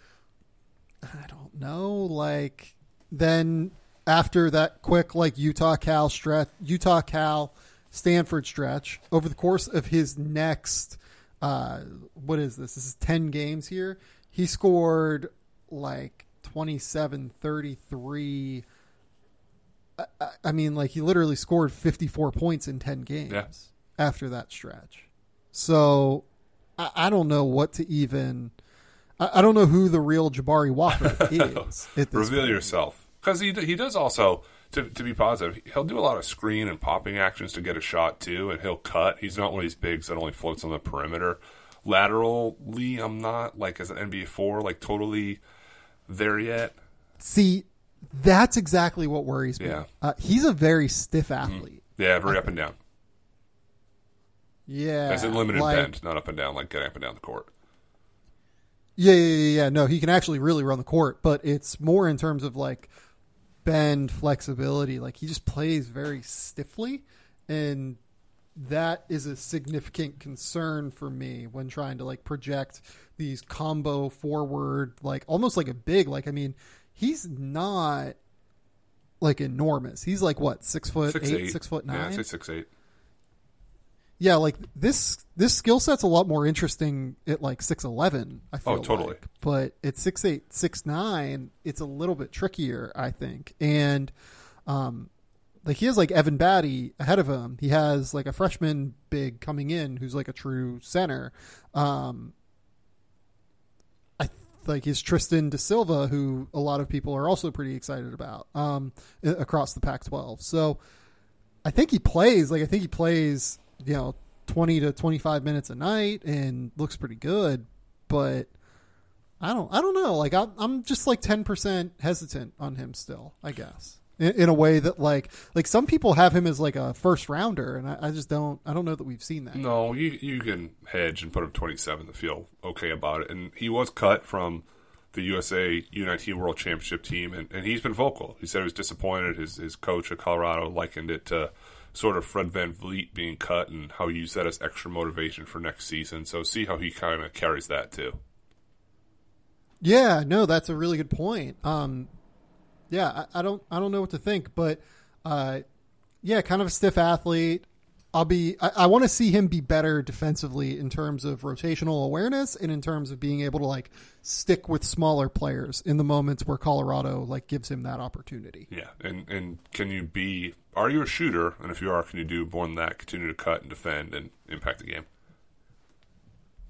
I don't know, like then after that quick like Utah Cal stretch, Utah Cal Stanford stretch over the course of his next uh what is this? This is 10 games here. He scored like 27 33 I, I- mean like he literally scored 54 points in 10 games Yeah. after that stretch. So I, I don't know what to even I, I don't know who the real Jabari Walker [laughs] is. At this Reveal point. yourself, because he he does also to to be positive. He'll do a lot of screen and popping actions to get a shot too, and he'll cut. He's not one of these bigs that only floats on the perimeter. Laterally, I'm not like as an NBA four, like totally there yet. See, that's exactly what worries me. Yeah. Uh, he's a very stiff athlete. Yeah, very up and down. Yeah, As in limited like- bend, not up and down, like getting up and down the court. Yeah, yeah, yeah, yeah. No, he can actually really run the court, but it's more in terms of like bend flexibility. Like he just plays very stiffly, and that is a significant concern for me when trying to like project these combo forward, like almost like a big. Like I mean, he's not like enormous. He's like what six foot Six eight, eight, six foot Yeah, nine. I'd say six eight. Yeah, like this this skill set's a lot more interesting at like six eleven. I feel Oh, totally. like. but at six eight six nine, it's a little bit trickier, I think. And um, like he has like Evan Battey ahead of him. He has like a freshman big coming in who's like a true center. Um, I like his Tristan da Silva, who a lot of people are also pretty excited about um, across the Pac twelve. So. I think he plays like I think he plays you know twenty to twenty five minutes a night and looks pretty good, but I don't I don't know like I'm I'm just like ten percent hesitant on him still I guess in, in a way that like like some people have him as like a first rounder and I, I just don't I don't know that we've seen that. No, you you can hedge and put him 27 to feel okay about it. And he was cut from the USA U19 World Championship team, and, and he's been vocal. He said he was disappointed. His his coach at Colorado likened it to sort of Fred VanVleet being cut and how he used that as extra motivation for next season. So see how he kind of carries that too. Yeah, no, that's a really good point. Um, yeah, I, I don't, I don't know what to think, but uh, yeah, kind of a stiff athlete. I'll be, I, I want to see him be better defensively in terms of rotational awareness and in terms of being able to like stick with smaller players in the moments where Colorado like gives him that opportunity. Yeah, and and can you be? Are you a shooter? And if you are, can you do more than that? Continue to cut and defend and impact the game.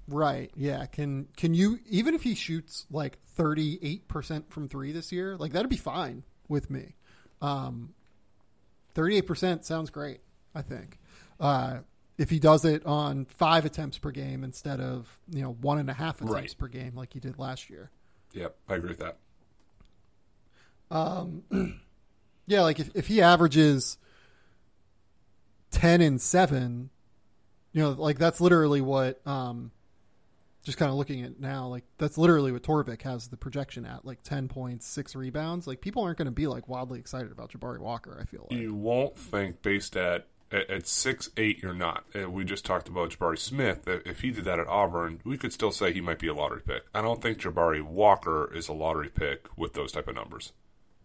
Right. Yeah. Can can you even if he shoots like thirty eight percent from three this year, like that'd be fine with me. Um, thirty eight percent sounds great. I think uh, if he does it on five attempts per game instead of you know one and a half attempts Right. per game like he did last year. Yep, I agree with that. Um, [clears throat] Yeah, like if, if he averages ten and seven, you know, like that's literally what um just kind of looking at now, like that's literally what Torvik has the projection at, like ten points, six rebounds. Like people aren't gonna be like wildly excited about Jabari Walker, I feel like. You won't think based at at, at six eight you're not. Uh, we just talked about Jabari Smith. If he did that at Auburn, we could still say he might be a lottery pick. I don't think Jabari Walker is a lottery pick with those type of numbers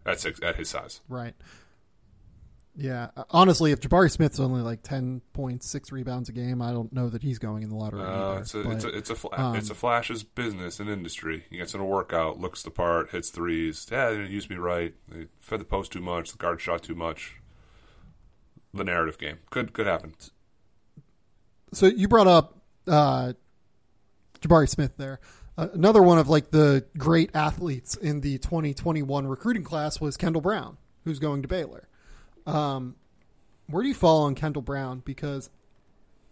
at six at his size. Right. Yeah. Honestly, if Jabari Smith's only like ten points, six rebounds a game, I don't know that he's going in the lottery. Uh, either, it's a but- it's a it's a, fla- um, it's a Flash's business and industry. He gets in a workout, looks the part, hits threes. Yeah, they didn't use me right. They fed the post too much. The guard shot too much. The narrative game could could happen. so you brought up uh, Jabari Smith there. Uh, another one of like the great athletes in the 2021 recruiting class was Kendall Brown, who's going to Baylor. Um, where do you fall on Kendall Brown? Because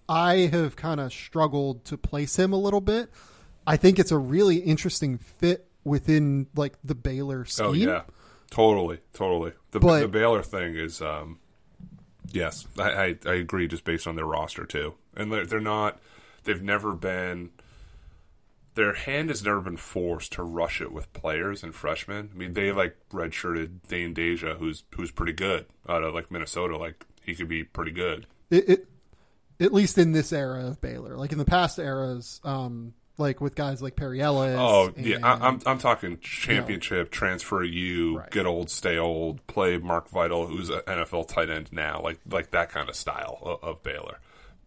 I have kind of struggled to place him a little bit. I think it's a really interesting fit within like the Baylor scheme. Oh yeah, totally, totally. The, But- the Baylor thing is, um, yes, I, I I agree. Just based on their roster too, and they're, they're not. They've never been. Their hand has never been forced to rush it with players and freshmen. I mean, they like redshirted Dain Dainja, who's who's pretty good out of like Minnesota. Like he could be pretty good. it, it at least in this era of Baylor, like in the past eras, um, like with guys like Perry Ellis. Oh yeah, I, and- I'm I'm talking championship, transfer you, Right. get old, stay old, play Mark Vital, who's an NFL tight end now, like like that kind of style of, of Baylor,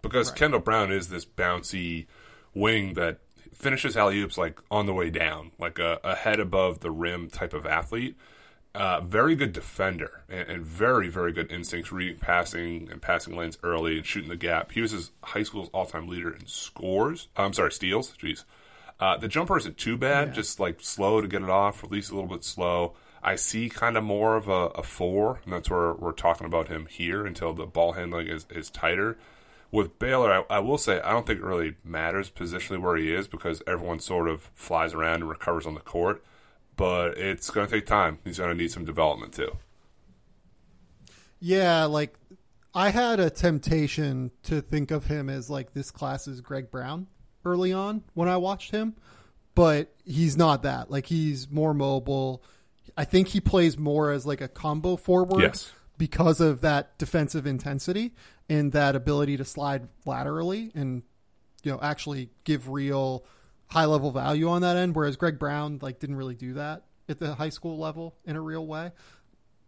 because Kendall Brown is this bouncy wing that finishes alley oops like on the way down, like a, a head above the rim type of athlete. Uh, very good defender and, and very very good instincts, reading passing and passing lanes early and shooting the gap. He was his high school's all time leader in scores. I'm sorry, steals. Jeez. Uh, the jumper isn't too bad, just like slow to get it off, release a little bit slow. I see kind of more of a, a four, and that's where we're talking about him here until the ball handling is, is tighter. With Baylor, I, I will say I don't think it really matters positionally where he is because everyone sort of flies around and recovers on the court, but it's going to take time. He's going to need some development too. Yeah, like I had a temptation to think of him as like this class is Greg Brown early on when I watched him, but he's not that. Like he's more mobile. I think he plays more as like a combo forward Yes. because of that defensive intensity and that ability to slide laterally and you know actually give real high level value on that end whereas Greg Brown like didn't really do that at the high school level in a real way.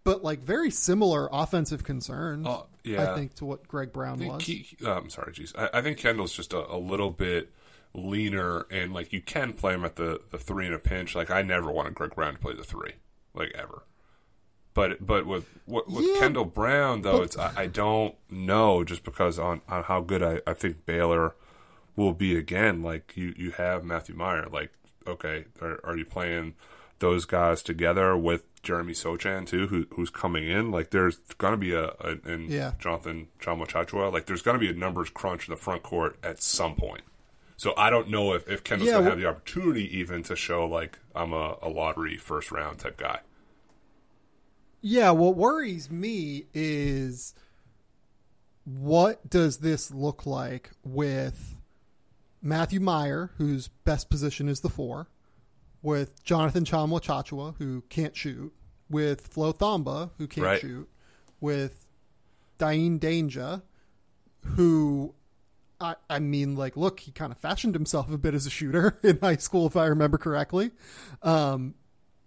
But like very similar offensive concerns, Oh, yeah. I think, to what Greg Brown was. Ke- uh, I'm sorry, geez. I, I think Kendall's just a, a little bit leaner, and like you can play him at the, the three in a pinch. Like I never wanted Greg Brown to play the three, like ever. But but with with, with Yeah, Kendall Brown though, but- it's I, I don't know just because on, on how good I, I think Baylor will be again. Like you you have Matthew Mayer. Like okay, are, are you playing those guys together with Jeremy Sochan too, who, who's coming in? Like there's gonna be a, a and Yeah. Jonathan Tchamwa Tchatchoua. Like there's gonna be a numbers crunch in the front court at some point. So I don't know if, if Kendall's Yeah, gonna have the opportunity even to show like I'm a, a lottery first round type guy. Yeah, what worries me is what does this look like with Matthew Mayer, whose best position is the four, with Jonathan Tchamwa Tchatchoua, who can't shoot, with Flo Thamba, who can't Right. shoot, with Dain Dainja, who I, I mean, like, look, he kind of fashioned himself a bit as a shooter [laughs] in high school, if I remember correctly. Um,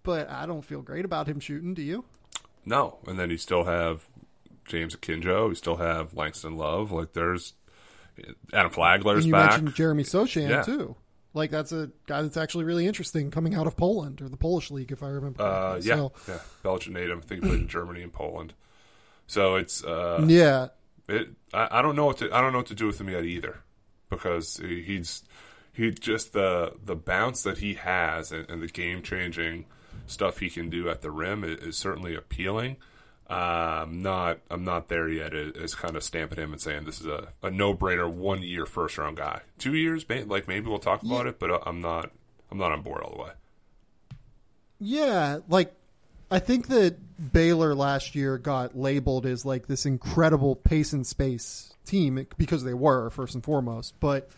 but I don't feel great about him shooting. Do you? No, and then you still have James Akinjo. You still have Langston Love. Like there's Adam Flagler's And you back. mentioned Jeremy Sochan Yeah. too. Like that's a guy that's actually really interesting coming out of Poland or the Polish league, if I remember. Uh, yeah, So, yeah, Belgian native. I think he played in Germany and Poland. So it's uh, yeah. it. I, I don't know what to. I don't know what to do with him yet either, because he- he's he just the the bounce that he has and, and the game changing stuff he can do at the rim is, is certainly appealing. Uh, I'm not I'm not there yet. It's kind of stamping him and saying this is a, a no brainer one year first round guy. Two years, like maybe we'll talk about it, but uh, I'm not I'm not on board all the way. Yeah, like I think that Baylor last year got labeled as like this incredible pace and space team because they were first and foremost. But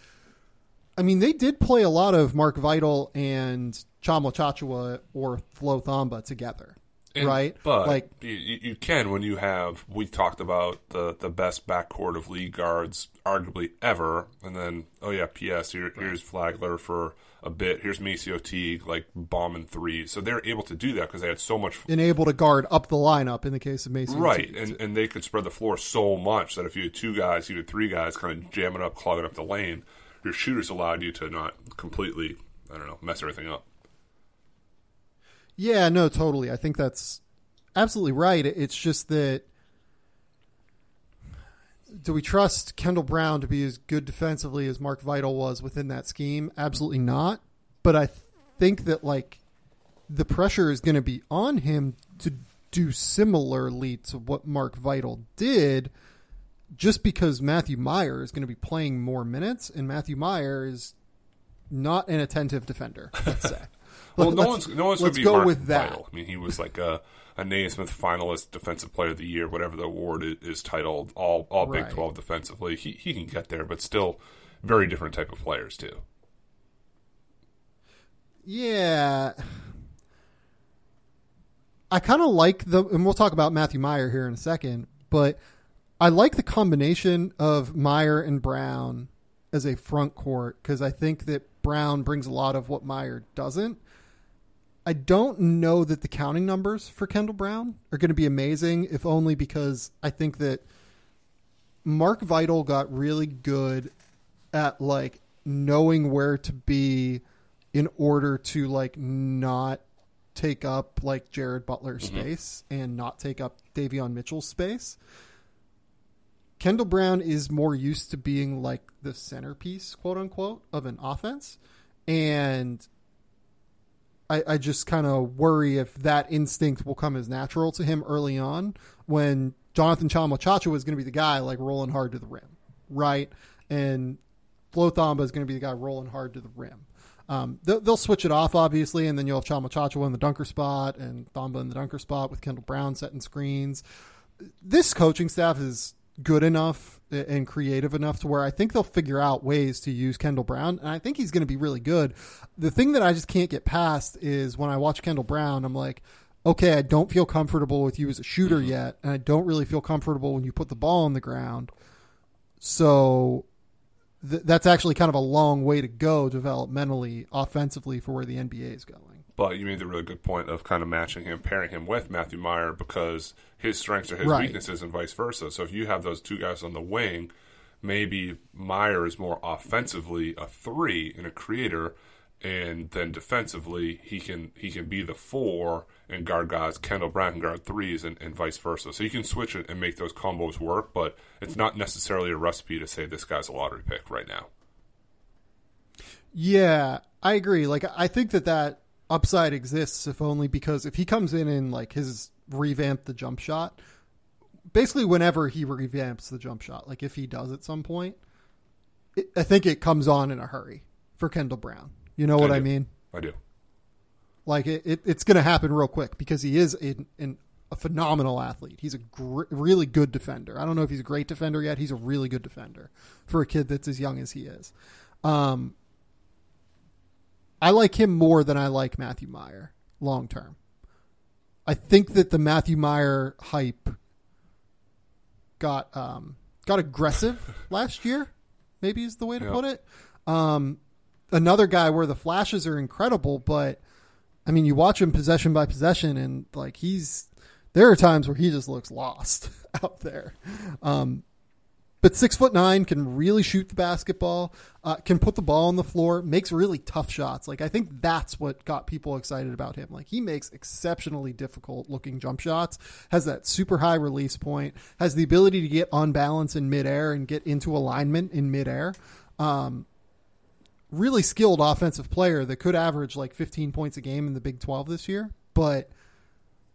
I mean, they did play a lot of Mark Vital and Tchamwa Tchatchoua or Flo Thamba together, And- right? But like, you, you can when you have we talked about the the best backcourt of league guards arguably ever, and then oh yeah, P.S. Here, Here's Flagler for a bit. Here's MaCio Teague like bombing threes, so they're able to do that because they had so much. and able to guard up the lineup in the case of Mason. Right, and and they could spread the floor so much that if you had two guys, you had three guys kind of jamming up, clogging up the lane, your shooters allowed you to not completely, I don't know, mess everything up. Yeah, no, totally. I think that's absolutely right. It's just that do we trust Kendall Brown to be as good defensively as Mark Vital was within that scheme? Absolutely not. But I think that like the pressure is going to be on him to do similarly to what Mark Vital did just because Matthew Mayer is going to be playing more minutes and Matthew Mayer is not an attentive defender, let's say. [laughs] Well, no one's no one's going to be go Mark with that. Vital. I mean, he was like a a Naismith finalist, defensive player of the year, whatever the award is, is titled. All all Big. Twelve defensively, he he can get there, but still very different type of players too. Yeah. I kind of like the, and we'll talk about Matthew Mayer here in a second, but I like the combination of Mayer and Brown as a front court because I think that Brown brings a lot of what Mayer doesn't. I don't know that the counting numbers for Kendall Brown are going to be amazing, if only because I think that Mark Vital got really good at like knowing where to be in order to like not take up like Jared Butler's mm-hmm. space and not take up Davion Mitchell's space. Kendall Brown is more used to being like the centerpiece, quote unquote, of an offense. And I, I just kind of worry if that instinct will come as natural to him early on when Jonathan Tchamwa Tchatchoua is going to be the guy like rolling hard to the rim, right? And Flo Thamba is going to be the guy rolling hard to the rim. Um, they'll, they'll switch it off, obviously, and then you'll have Tchamwa Tchatchoua in the dunker spot and Thamba in the dunker spot with Kendall Brown setting screens. This coaching staff is good enough and creative enough to where I think they'll figure out ways to use Kendall Brown, and I think he's going to be really good. The thing that I just can't get past is when I watch Kendall Brown, I'm like, okay, I don't feel comfortable with you as a shooter Mm-hmm. yet, and I don't really feel comfortable when you put the ball on the ground. So th- that's actually kind of a long way to go developmentally, offensively for where the NBA is going. But you made the really good point of kind of matching him, pairing him with Matthew Mayer because his strengths are his Right. weaknesses and vice versa. So if you have those two guys on the wing, maybe Mayer is more offensively a three and a creator, and then defensively he can he can be the four and guard guys. Kendall Brown can guard threes and, and vice versa. So you can switch it and make those combos work, but it's not necessarily a recipe to say this guy's a lottery pick right now. Yeah, I agree. Like I think that that upside exists if only because if he comes in and like his revamp the jump shot, basically whenever he revamps the jump shot, like if he does at some point, it, I think it comes on in a hurry for Kendall Brown. You know what I, do. mean? I do. Like it, it it's going to happen real quick because he is in, in a phenomenal athlete. He's a gr- really good defender. I don't know if he's a great defender yet. He's a really good defender for a kid that's as young as he is. Um, I like him more than I like Matthew Mayer long term. I think that the Matthew Mayer hype got um, got aggressive [laughs] last year. Maybe is the way to Yeah. put it. Um, another guy where the flashes are incredible, but I mean, you watch him possession by possession, and like he's there are times where he just looks lost [laughs] out there. Um, but six foot nine can really shoot the basketball, uh, can put the ball on the floor, makes really tough shots. Like I think that's what got people excited about him. Like he makes exceptionally difficult looking jump shots, has that super high release point, has the ability to get on balance in midair and get into alignment in midair. Um, really skilled offensive player that could average like 15 points a game in the Big 12 this year, but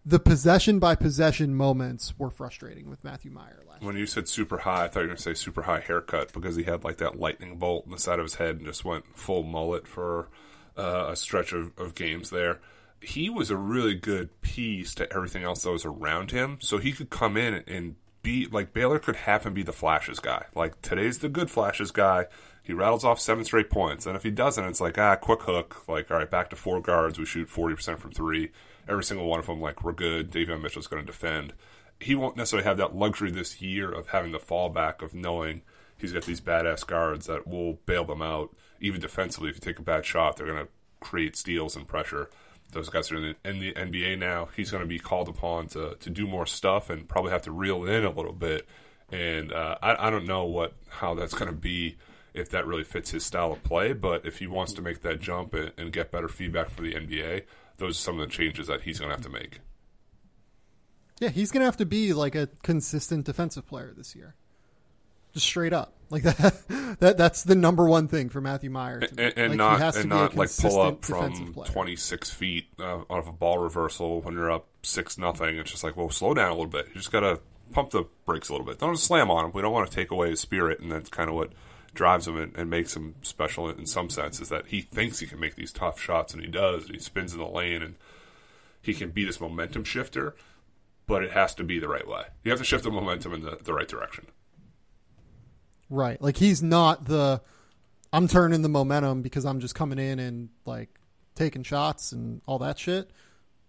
the possession by possession moments were frustrating with Matthew Mayer last year. When you said super high, I thought you were going to say super high haircut because he had like that lightning bolt in the side of his head and just went full mullet for uh, a stretch of, of games there. He was a really good piece to everything else that was around him. So he could come in and be like Baylor could have him be the flashes guy. Like today's the good flashes guy. He rattles off seven straight points. And if he doesn't, it's like, ah, quick hook. Like, all right, back to four guards. We shoot 40% from three. Every single one of them, like, we're good. Davion Mitchell's going to defend he won't necessarily have that luxury this year of having the fallback of knowing he's got these badass guards that will bail them out, even defensively. If you take a bad shot, they're going to create steals and pressure. Those guys are in the, in the NBA now. He's going to be called upon to, to do more stuff and probably have to reel in a little bit. And uh, I, I don't know what how that's going to be if that really fits his style of play. But if he wants to make that jump and, and get better feedback for the NBA, those are some of the changes that he's going to have to make. Yeah, he's going to have to be like a consistent defensive player this year. Just straight up. Like [laughs] that that that's the number one thing for Matthew Mayer to and, and Like, he not has to and not like pull up from player. 26 feet uh, off a ball reversal when you're up six nothing. It's just like, well, slow down a little bit. You just gotta pump the brakes a little bit. Don't slam on him. We don't want to take away his spirit, and that's kind of what drives him and, and makes him special in, some sense. Is that he thinks he can make these tough shots, and he does. And he spins in the lane, and he can be this momentum shifter. But it has to be the right way. You have to shift the momentum in the, the right direction. Right. Like he's not the I'm turning the momentum because I'm just coming in and like taking shots and all that shit.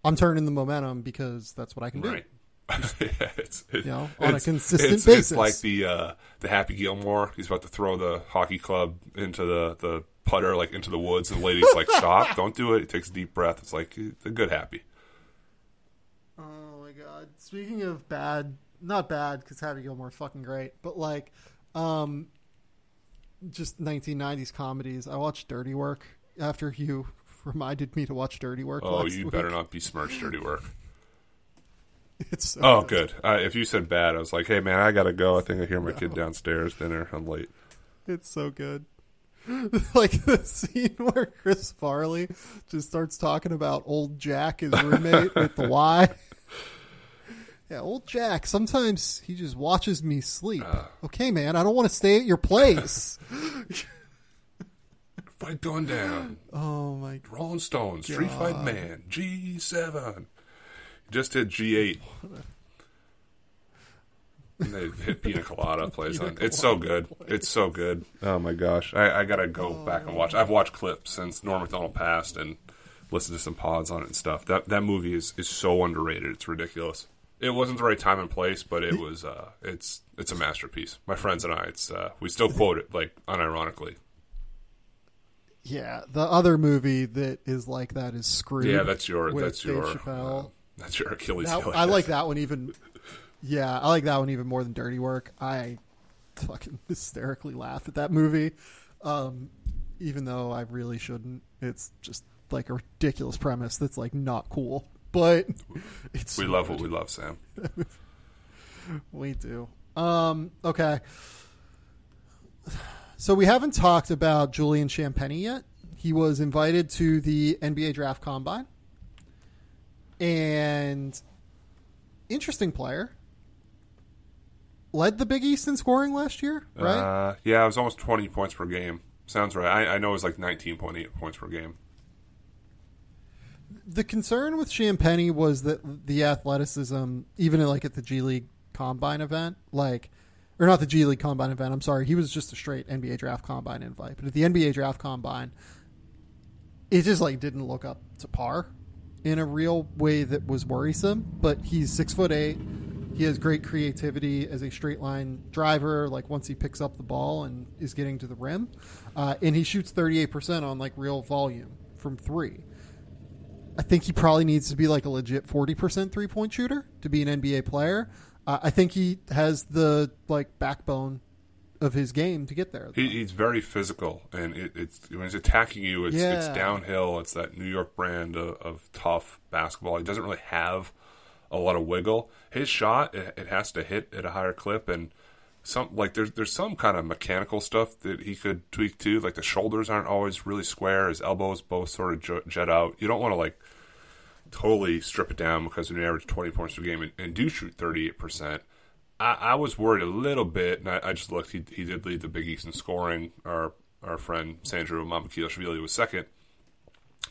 I'm turning the momentum because that's what I can do. Right. [laughs] yeah, it's, it- You know, on a consistent it's, basis. It's like the uh, the Happy Gilmore. He's about to throw the hockey club into the, the putter, like into the woods, and the lady's like, "Stop! [laughs] Don't do it." He takes a deep breath. It's like it's a good Happy. Oh my god! Speaking of bad, not bad because Happy Gilmore's fucking great, but like, um, just 1990s comedies. I watched Dirty Work after you [laughs] reminded me to watch Dirty Work. Oh, last you week. better not be besmirch dirty work. [laughs] It's so Oh, good. Uh, if you said bad, I was like, "Hey, man, I gotta go. I think I hear my kid downstairs. Dinner. I'm late." It's so good. [laughs] like the scene where Chris Farley just starts talking about old Jack, his roommate with the [laughs] Y. Yeah, old Jack. Sometimes he just watches me sleep. okay, man, I don't want to stay at your place. Fight going down. oh my! Rolling Stones. Street Fight Man. G seven. Just hit G eight. And they hit Pina Colada [laughs] plays on. It's so good. It's so good. Oh my gosh, I, I gotta go back and watch. I've watched clips since Norm Macdonald passed and listened to some pods on it and stuff. That that movie is is so underrated. It's ridiculous. It wasn't the right time and place, but it was. Uh, it's it's a masterpiece. My friends and I, it's uh, we still quote it like unironically. Yeah, the other movie that is like that is Screwed. Yeah, that's your with that's Dave your Chappelle. That's your Achilles That- heel. I like that one even. Yeah, I like that one even more than Dirty Work. I fucking [laughs] hysterically laugh at that movie, um, even though I really shouldn't. It's just like a ridiculous premise that's like not cool, but [laughs] it's We love what we love, Sam. [laughs] We do. Um, okay. So we haven't talked about Julian Champagnie yet. He was invited to the NBA Draft Combine. And interesting player. Led the Big East in scoring last year, right? Uh, yeah, it was almost twenty points per game. Sounds right. I, I know it was like nineteen point eight points per game. the concern with Champagnie was that the athleticism, even like at the G League Combine event, like, or not the G League Combine event. I'm sorry, he was just a straight NBA Draft Combine invite. But at the NBA Draft Combine, it just like didn't look up to par in a real way that was worrisome. But he's six foot eight. He has great creativity as a straight line driver. Like once he picks up the ball and is getting to the rim, uh, and he shoots 38 percent on like real volume from three. I think he probably needs to be like a legit 40% three point shooter to be an NBA player. Uh, I think he has the like backbone of his game to get there. He, he's very physical, and it, it's when he's attacking you, it's it's downhill. It's that New York brand of, of tough basketball. He doesn't really have a lot of wiggle. His shot, it, it has to hit at a higher clip, and some like there's there's some kind of mechanical stuff that he could tweak too. Like the shoulders aren't always really square. His elbows both sort of jet out. You don't want to like totally strip it down because when you average 20 points per game and, and do shoot 38%, I, I was worried a little bit, and I, I just looked. He, he did lead the Big East in scoring. Our our friend Sandro Mamukelashvili was second.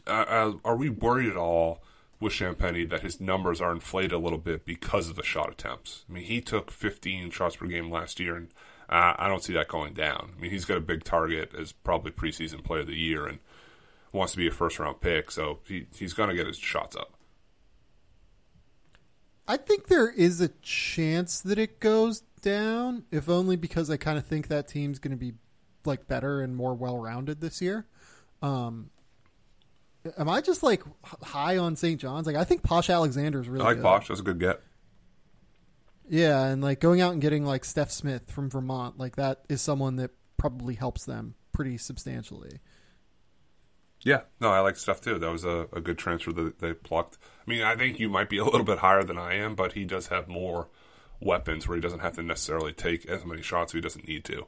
Uh, uh, are we worried at all with Champagnie that his numbers are inflated a little bit because of the shot attempts? I mean, he took 15 shots per game last year, and uh, I don't see that going down. I mean, he's got a big target as probably preseason player of the year, and wants to be a first round pick, so he, he's going to get his shots up. I think there is a chance that it goes down, if only because I kind of think that team's going to be like better and more well rounded this year. Um, am I just like high on St. John's? Like I think Posh Alexander is really I like good. Bosch. That's a good get. Yeah, and like going out and getting like Stef Smith from Vermont, like that is someone that probably helps them pretty substantially. Yeah, no, I like stuff too. That was a, a good transfer that they plucked. I mean, I think you might be a little bit higher than I am, but he does have more weapons where he doesn't have to necessarily take as many shots if he doesn't need to.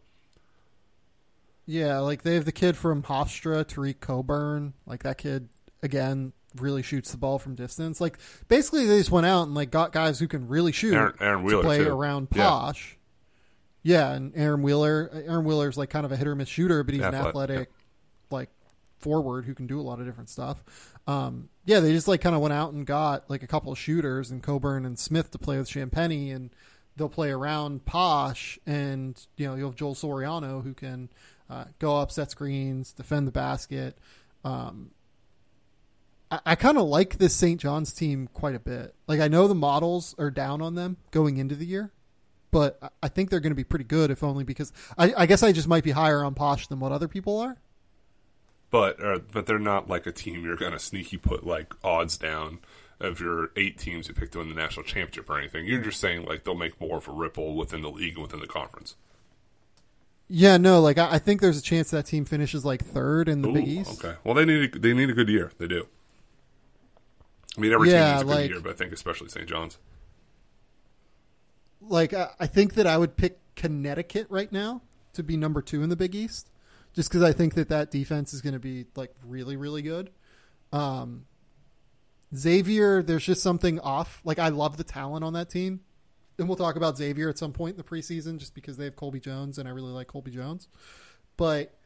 Yeah, like they have the kid from Hofstra, Tareq Coburn. Like that kid again really shoots the ball from distance. Like basically they just went out and like got guys who can really shoot Aaron- Aaron Wheeler, to play too. around Posh. Yeah. and Aaron Wheeler. Aaron Wheeler's like kind of a hit or miss shooter, but he's an Athletic, athletic, like forward who can do a lot of different stuff. Um, yeah, they just like kind of went out and got like a couple of shooters and Coburn and Smith to play with Champagnie, and they'll play around Posh, and you know you'll have Joel Soriano who can uh, go up, set screens, defend the basket. Um, I, I kind of like this St. John's team quite a bit. Like I know the models are down on them going into the year, but I- I think they're going to be pretty good, if only because I, I guess I just might be higher on Posh than what other people are. But uh, but they're not like a team you're going to sneaky put like odds down of your eight teams you picked to win the national championship or anything. You're just saying like they'll make more of a ripple within the league and within the conference. Yeah, no, like I, I think there's a chance that team finishes like third in the Big East. Okay. Well, they need a, they need a good year. They do. I mean, every Yeah, team needs a good like- year, but I think especially St. John's. Like I, I think that I would pick Connecticut right now to be number two in the Big East, just because I think that that defense is going to be like really, really good. Um, Xavier, there's just something off. Like I love the talent on that team, and we'll talk about Xavier at some point in the preseason, just because they have Colby Jones, and I really like Colby Jones. But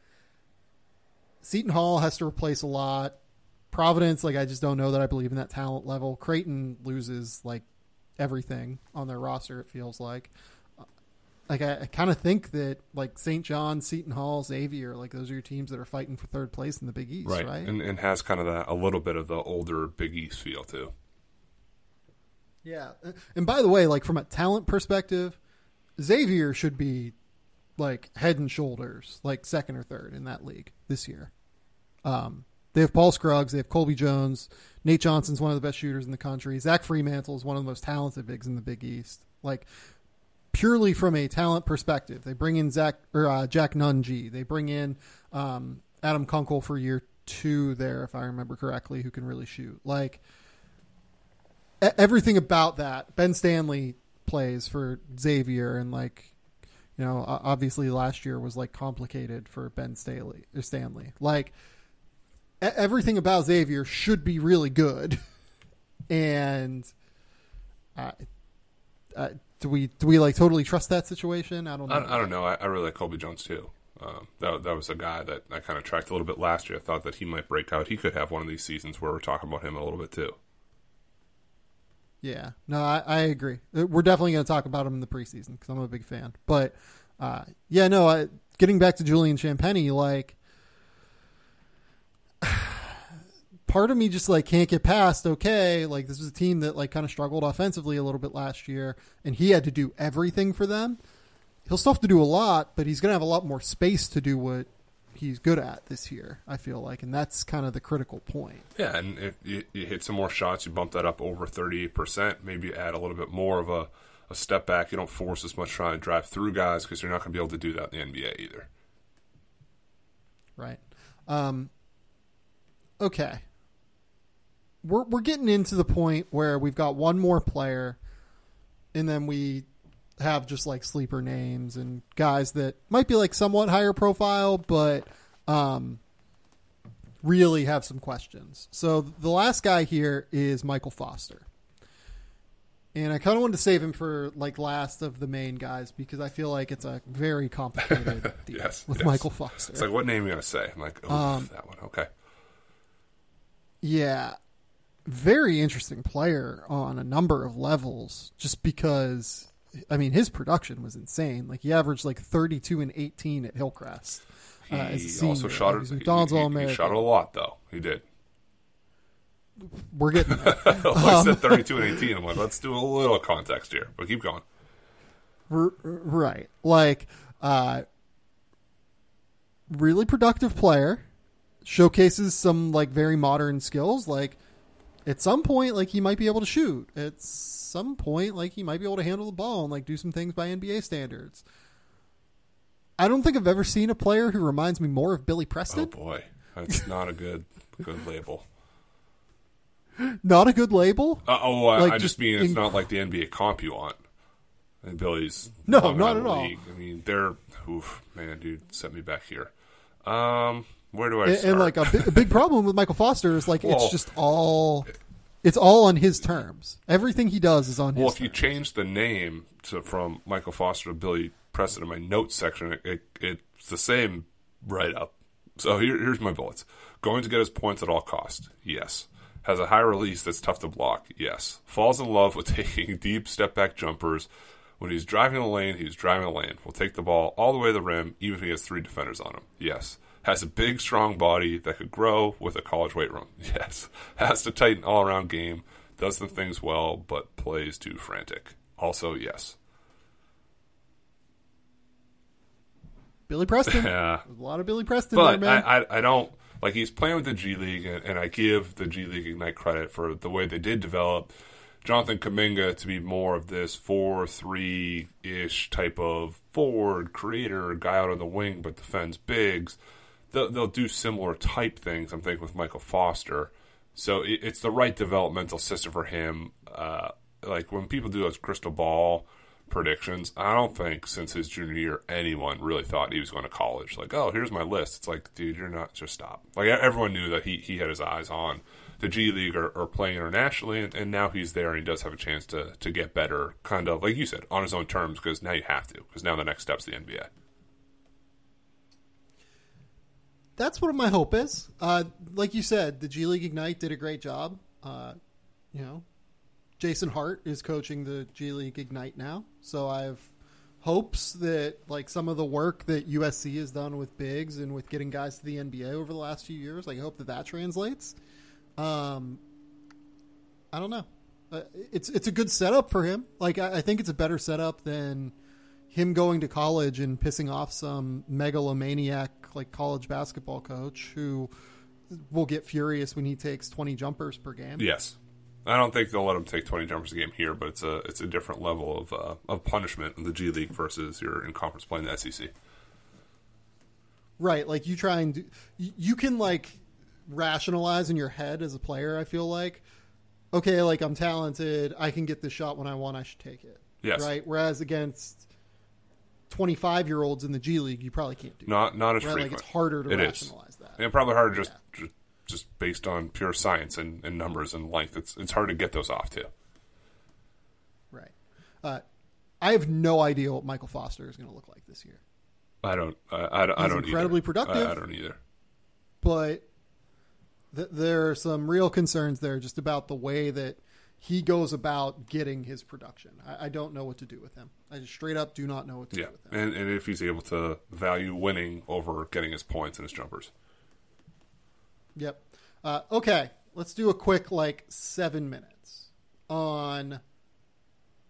Seton Hall has to replace a lot. Providence, like I just don't know that I believe in that talent level. Creighton loses like everything on their roster. It feels like like I, I kind of think that like St. John, Seton Hall, Xavier, like those are your teams that are fighting for third place in the Big East, right? right? And, and has kind of that a little bit of the older Big East feel too. Yeah, and by the way, like from a talent perspective, Xavier should be like head and shoulders, like second or third in that league this year. Um, they have Paul Scruggs, they have Colby Jones, Nate Johnson's one of the best shooters in the country. Zach Freemantle is one of the most talented bigs in the Big East. Like purely from a talent perspective, they bring in Zach or uh, Jack Nunge. They bring in um, Adam Kunkel for year two there, if I remember correctly, who can really shoot. Like everything about that. Ben Stanley plays for Xavier, and like you know, obviously last year was like complicated for Ben or Stanley. Like everything about Xavier should be really good, [laughs] and uh, uh, do we do we like totally trust that situation? I don't know. I, I don't know. I, I, really like Colby Jones too. Um, that that was a guy that I kind of tracked a little bit last year. I thought that he might break out. He could have one of these seasons where we're talking about him a little bit too. Yeah, no, I, I agree. Uh, we're definitely going to talk about him in the preseason because I'm a big fan. But uh, yeah, no, I, getting back to Julian Champagnie, like part of me just like can't get past. Okay, like this is a team that like kind of struggled offensively a little bit last year, and he had to do everything for them. He'll still have to do a lot, but he's going to have a lot more space to do what he's good at this year. I feel like, and that's kind of the critical point. Yeah, and if you, you hit some more shots, you bump that up over thirty percent. Maybe add a little bit more of a, a step back. You don't force as much trying to drive through guys because you're not going to be able to do that in the NBA either. Right. Um, okay. We're we're getting into the point where we've got one more player, and then we have just like sleeper names and guys that might be like somewhat higher profile, but um, really have some questions. So the last guy here is Michael Foster. And I kind of wanted to save him for like last of the main guys because I feel like it's a very complicated [laughs] deal yes, with yes. Michael Foster. It's like, what name are you going to say? I'm like, oh, um, that one. Okay. Yeah. Very interesting player on a number of levels just because I mean, his production was insane. Like he averaged like 32 and 18 at Hillcrest. Uh, he also shot it. McDonald's All American. He shot it a lot though. He did. We're getting. [laughs] There. I um, said 32 and 18. I'm like, let's do a little context here, but keep going. right, like, uh, really productive player, showcases some like very modern skills, like at some point, like he might be able to shoot. At some point, like he might be able to handle the ball and like do some things by NBA standards. I don't think I've ever seen a player who reminds me more of Billy Preston. Oh boy, that's not a good good label. Not a good label. Uh, oh, I, like I just mean it's in- not like the NBA comp you want. And Billy's no, not at all. I mean, they're oof, man, dude, set me back here. Um, where do I and, and like a, big, a big [laughs] problem with Michael Foster is like well, it's just all it's all on his terms. Everything he does is on well, his. if you change the name to from Michael Foster to Billy Preston in my notes section, it, it, it's the same write up. So here, here's my bullets: going to get his points at all cost. Yes. Has a high release that's tough to block. Yes. Falls in love with [laughs] taking deep step back jumpers. When he's driving the lane, he's driving the lane. Will take the ball all the way to the rim, even if he has three defenders on him. Yes has a big, strong body that could grow with a college weight room. [laughs] Yes. Has to tighten all around game, does some things well, but plays too frantic. Also, yes. Billy Preston. [laughs] Yeah. a lot of Billy Preston but there, man. I, I, I don't like he's playing with the G League, and, and, I give the G League Ignite credit for the way they did develop Jonathan Kuminga to be more of this four three ish type of forward creator, guy out on the wing but defends bigs they'll, they'll do similar type things. I'm thinking with Michael Foster. So it, it's the right developmental system for him. Uh, like when people do those crystal ball predictions, I don't think since his junior year anyone really thought he was going to college. Like, oh, here's my list. It's like, dude, you're not. Just stop. Like everyone knew that he he had his eyes on the G League or, or playing internationally, and, and, now he's there and he does have a chance to to get better, kind of like you said, on his own terms. Because now you have to. Because now the next step's the NBA. That's what my hope is. Uh, like you said, the G League Ignite did a great job. Uh, you know, Jason Hart is coaching the G League Ignite now, so I have hopes that like some of the work that USC has done with bigs and with getting guys to the NBA over the last few years, like I hope that that translates. Um, I don't know. Uh, it's it's a good setup for him. Like I, I think it's a better setup than him going to college and pissing off some megalomaniac like college basketball coach who will get furious when he takes 20 jumpers per game. Yes. I don't think they'll let him take 20 jumpers a game here, but it's a it's a different level of uh, of punishment in the G League versus your in conference playing the SEC. Right, like you try and do, you can like rationalize in your head as a player. I feel like, okay, like I'm talented, I can get the shot when I want, I should take it. Yes. Right. Whereas against 25 year olds in the G League, you probably can't do. Not not as. Right, frequent. like it's harder to It is. rationalize that. And probably harder just, just just based on pure science and, and numbers and length. It's it's hard to get those off too. Right. Uh, I have no idea what Michael Foster is going to look like this year, I don't I, I, don't- I He's don't incredibly either. productive. I, I don't either. but th- there are some real concerns there just about the way that he goes about getting his production. I, I don't know what to do with him. I just straight up do not know what to Yeah, do with him. and and if he's able to value winning over getting his points and his jumpers. Yep. Uh, okay, let's do a quick like seven minutes on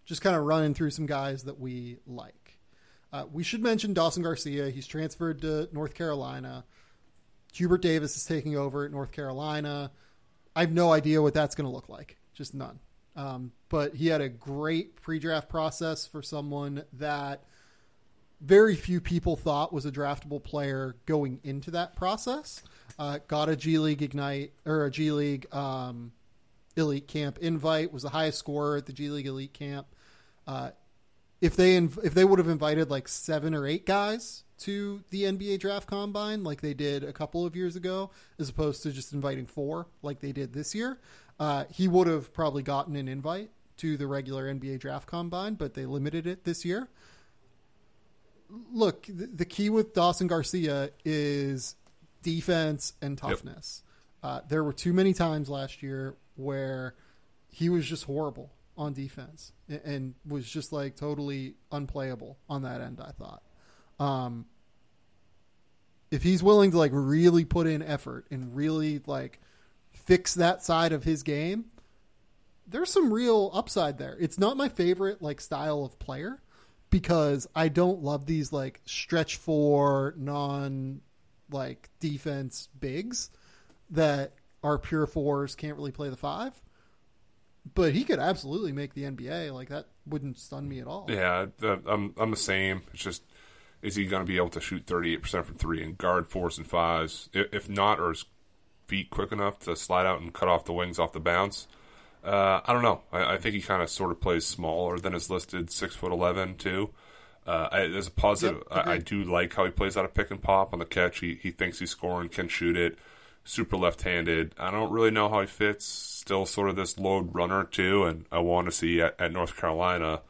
just kind of running through some guys that we like. Uh, we should mention Dawson Garcia. He's transferred to North Carolina. Hubert Davis is taking over at North Carolina. I have no idea what that's going to look like. Just none. Um, but he had a great pre-draft process for someone that very few people thought was a draftable player going into that process. Uh, got a G League Ignite or a G League um, Elite Camp invite. Was the highest scorer at the G League Elite Camp. Uh, if they inv- if they would have invited like seven or eight guys to the NBA Draft Combine like they did a couple of years ago, as opposed to just inviting four like they did this year, uh, he would have probably gotten an invite to the regular NBA Draft Combine, but they limited it this year look, the, the key with Dawson Garcia is defense and toughness. Uh, there were too many times last year where he was just horrible on defense and, and was just like totally unplayable on that end. I thought. Um, if he's willing to like really put in effort and really like fix that side of his game, there's some real upside there. It's not my favorite like style of player because I don't love these like stretch four non like defense bigs that are pure fours can't really play the five. But he could absolutely make the NBA. Like that wouldn't stun me at all. Yeah, I'm I'm the same. It's just is he going to be able to shoot 38 percent from three and guard fours and fives? If not, or is feet quick enough to slide out and cut off the wings off the bounce? Uh, I don't know. I, I think he kind of sort of plays smaller than his listed six foot eleven too. Uh, I, as a positive, Yep, I, I do like how he plays out of pick and pop on the catch. He he thinks he's scoring, can shoot it. Super left-handed. I don't really know how he fits. Still sort of this load runner too, and I want to see at, at North Carolina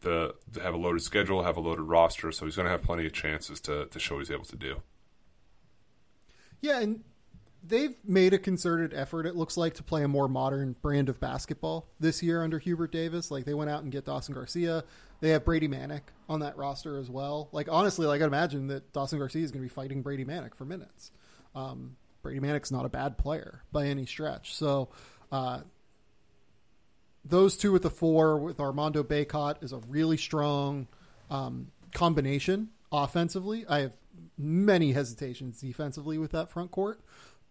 the to have a loaded schedule, have a loaded roster, so he's going to have plenty of chances to to show he's able to do. Yeah, and they've made a concerted effort. It looks like to play a more modern brand of basketball this year under Hubert Davis. Like they went out and get Dawson Garcia. They have Brady Manek on that roster as well. Like honestly, like I imagine that Dawson Garcia is going to be fighting Brady Manek for minutes. Um, Brady Manek's not a bad player by any stretch. So uh, those two with the four with Armando Bacot is a really strong um, combination offensively. I have many hesitations defensively with that front court,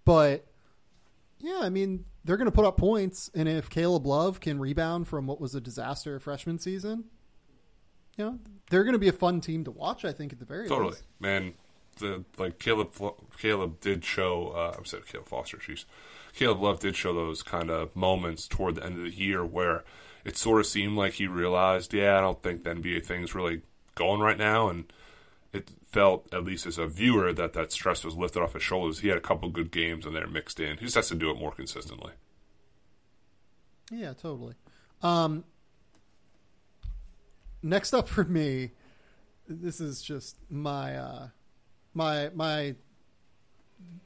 but yeah, I mean they're going to put up points, and if Caleb Love can rebound from what was a disaster freshman season, you know they're going to be a fun team to watch. I think at the very Totally, least. man. The like Caleb Caleb did show. Uh, I'm sorry, Caleb Foster. Jeez, Caleb Love did show those kind of moments toward the end of the year where it sort of seemed like he realized, yeah, I don't think the NBA thing's really going right now, and it felt, at least as a viewer, that that stress was lifted off his shoulders. He had a couple good games in there mixed in. He just has to do it more consistently. Yeah, totally. Um, next up for me, this is just my uh, my my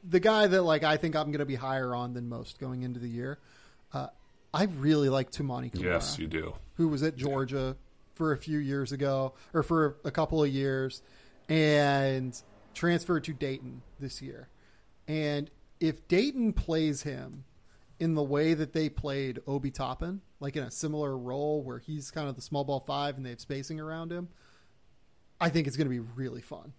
the guy that like I think I'm going to be higher on than most going into the year. Uh, I really like Toumani Camara, Yes, you do. who was at Georgia for a few years ago, or for a couple of years, and transferred to Dayton this year. And if Dayton plays him in the way that they played Obi Toppin, like in a similar role where he's kind of the small ball five and they have spacing around him, I think it's going to be really fun.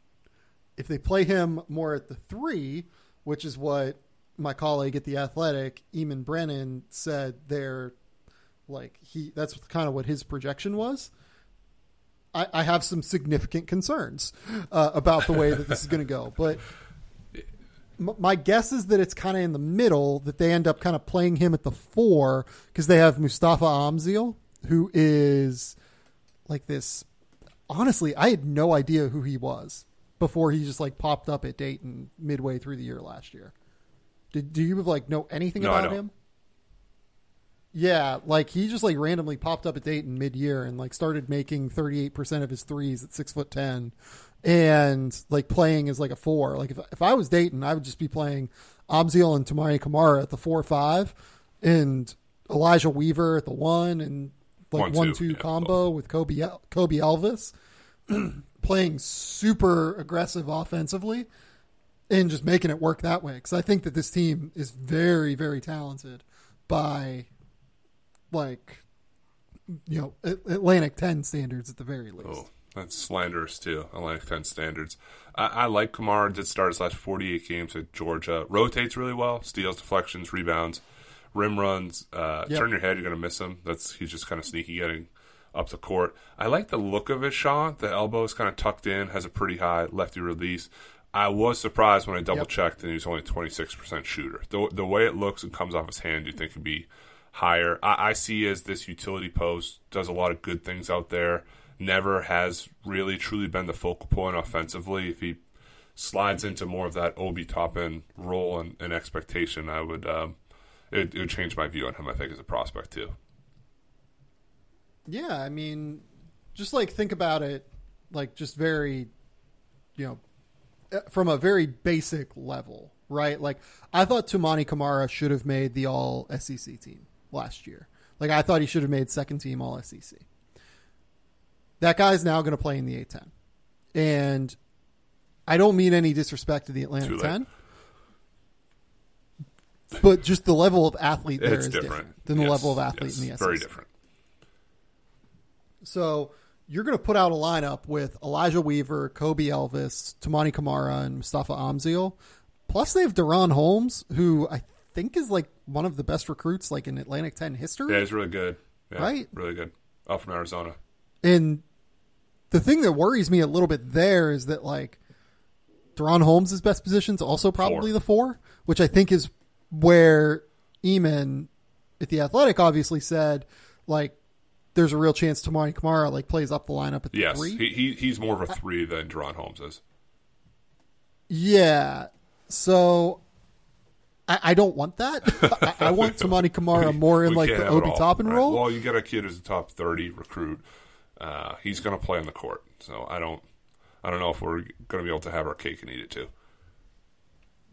If they play him more at the three, which is what my colleague at the Athletic, Eamon Brennan, said they're like he that's kind of what his projection was. I, I have some significant concerns uh, about the way that this is going to go, but m- my guess is that it's kind of in the middle that they end up kind of playing him at the four because they have Mustafa Amzil, who is like this. Honestly, I had no idea who he was before he just like popped up at Dayton midway through the year last year. Did do you like know anything No, about him? Yeah, like he just like randomly popped up at Dayton mid year and like started making thirty eight percent of his threes at six foot ten, and like playing as like a four. Like if if I was Dayton, I would just be playing Amzil and Toumani Camara at the four five, and Elijah Weaver at the one, and like One, one two, two yeah, combo with Kobe Koby Elvis, [clears throat] playing super aggressive offensively and just making it work that way. Because I think that this team is very, very talented by like you know Atlantic Ten standards at the very least. Oh, that's slanderous too. Atlantic 10 standards. I, I like Camara. Did start his last 48 games at Georgia. Rotates really well. Steals, deflections, rebounds, rim runs. Uh, Yep. Turn your head. You're going to miss him. That's he's just kind of sneaky getting up the court. I like the look of his shot. The elbow is kind of tucked in. Has a pretty high lefty release. I was surprised when I double checked and he was only 26% shooter. The, the way it looks and comes off his hand, you'd think it'd be higher. I, I see as this utility post does a lot of good things out there. Never has really truly been the focal point offensively. If he slides into more of that Obi Toppin role and, and expectation, I would um, it, it would change my view on him. I think as a prospect too. Yeah, I mean, just like think about it, like just very, you know, uh, from a very basic level, right? Like I thought Toumani Camara should have made the All SEC team last year. Like I thought he should have made second team All SEC. That guy's now going to play in the A10, and I don't mean any disrespect to the Atlanta 10. But just the level of athlete there it's is different, different, than the Yes, level of athlete yes, in the SEC. Very different. So you're going to put out a lineup with Elijah Weaver, Koby Elvis, Toumani Camara, and Mustafa Amzil. Plus, they have DaRon Holmes, who I think is like one of the best recruits like in Atlantic 10 history. Yeah, he's really good. Yeah, Right? Really good. Up from Arizona. And the thing that worries me a little bit there is that like DaRon Holmes' best position is also probably Four. the four, which I think is where Eamon at the Athletic obviously said like there's a real chance Toumani Camara like plays up the lineup at the Yes, three. he, he he's more of a three than DaRon Holmes is. Yeah. So I, I don't want that. I, I want Toumani Camara [laughs] more in like the Obi Toppin right? role. Well, you get a kid who's a top thirty recruit. Uh, he's going to play on the court, so I don't, I don't know if we're going to be able to have our cake and eat it too.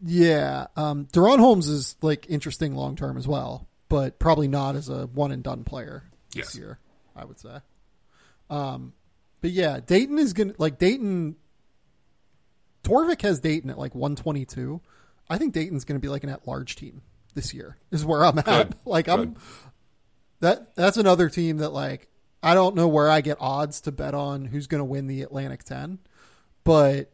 Yeah. Um, DaRon Holmes is like interesting long term as well, but probably not as a one and done player this Yes. year, I would say. Um, but yeah, Dayton is going to like Dayton. Torvik has Dayton at like 122. I think Dayton's going to be like an at large team this year, is where I'm at. Good. [laughs] like, I'm that that's another team that like I don't know where I get odds to bet on who's going to win the Atlantic 10, but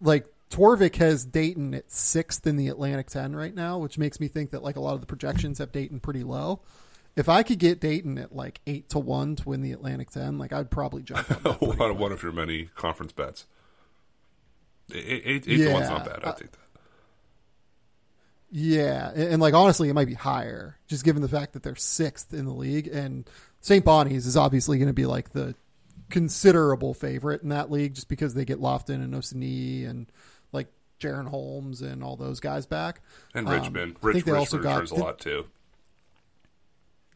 like Torvik has Dayton at 6th in the Atlantic 10 right now, which makes me think that like a lot of the projections have Dayton pretty low. If I could get Dayton at like 8 to 1 to win the Atlantic 10, like I'd probably jump on one, one of your many conference bets. Eight, eight, eight to one's not bad. I take that. Yeah, and, and, like honestly, it might be higher, just given the fact that they're sixth in the league, and St. Bonnie's is obviously going to be like the considerable favorite in that league, just because they get Lofton and Osunniyi and like Jaron Holmes and all those guys back. And Um, Richmond, I think they also Richmond got returns a lot too.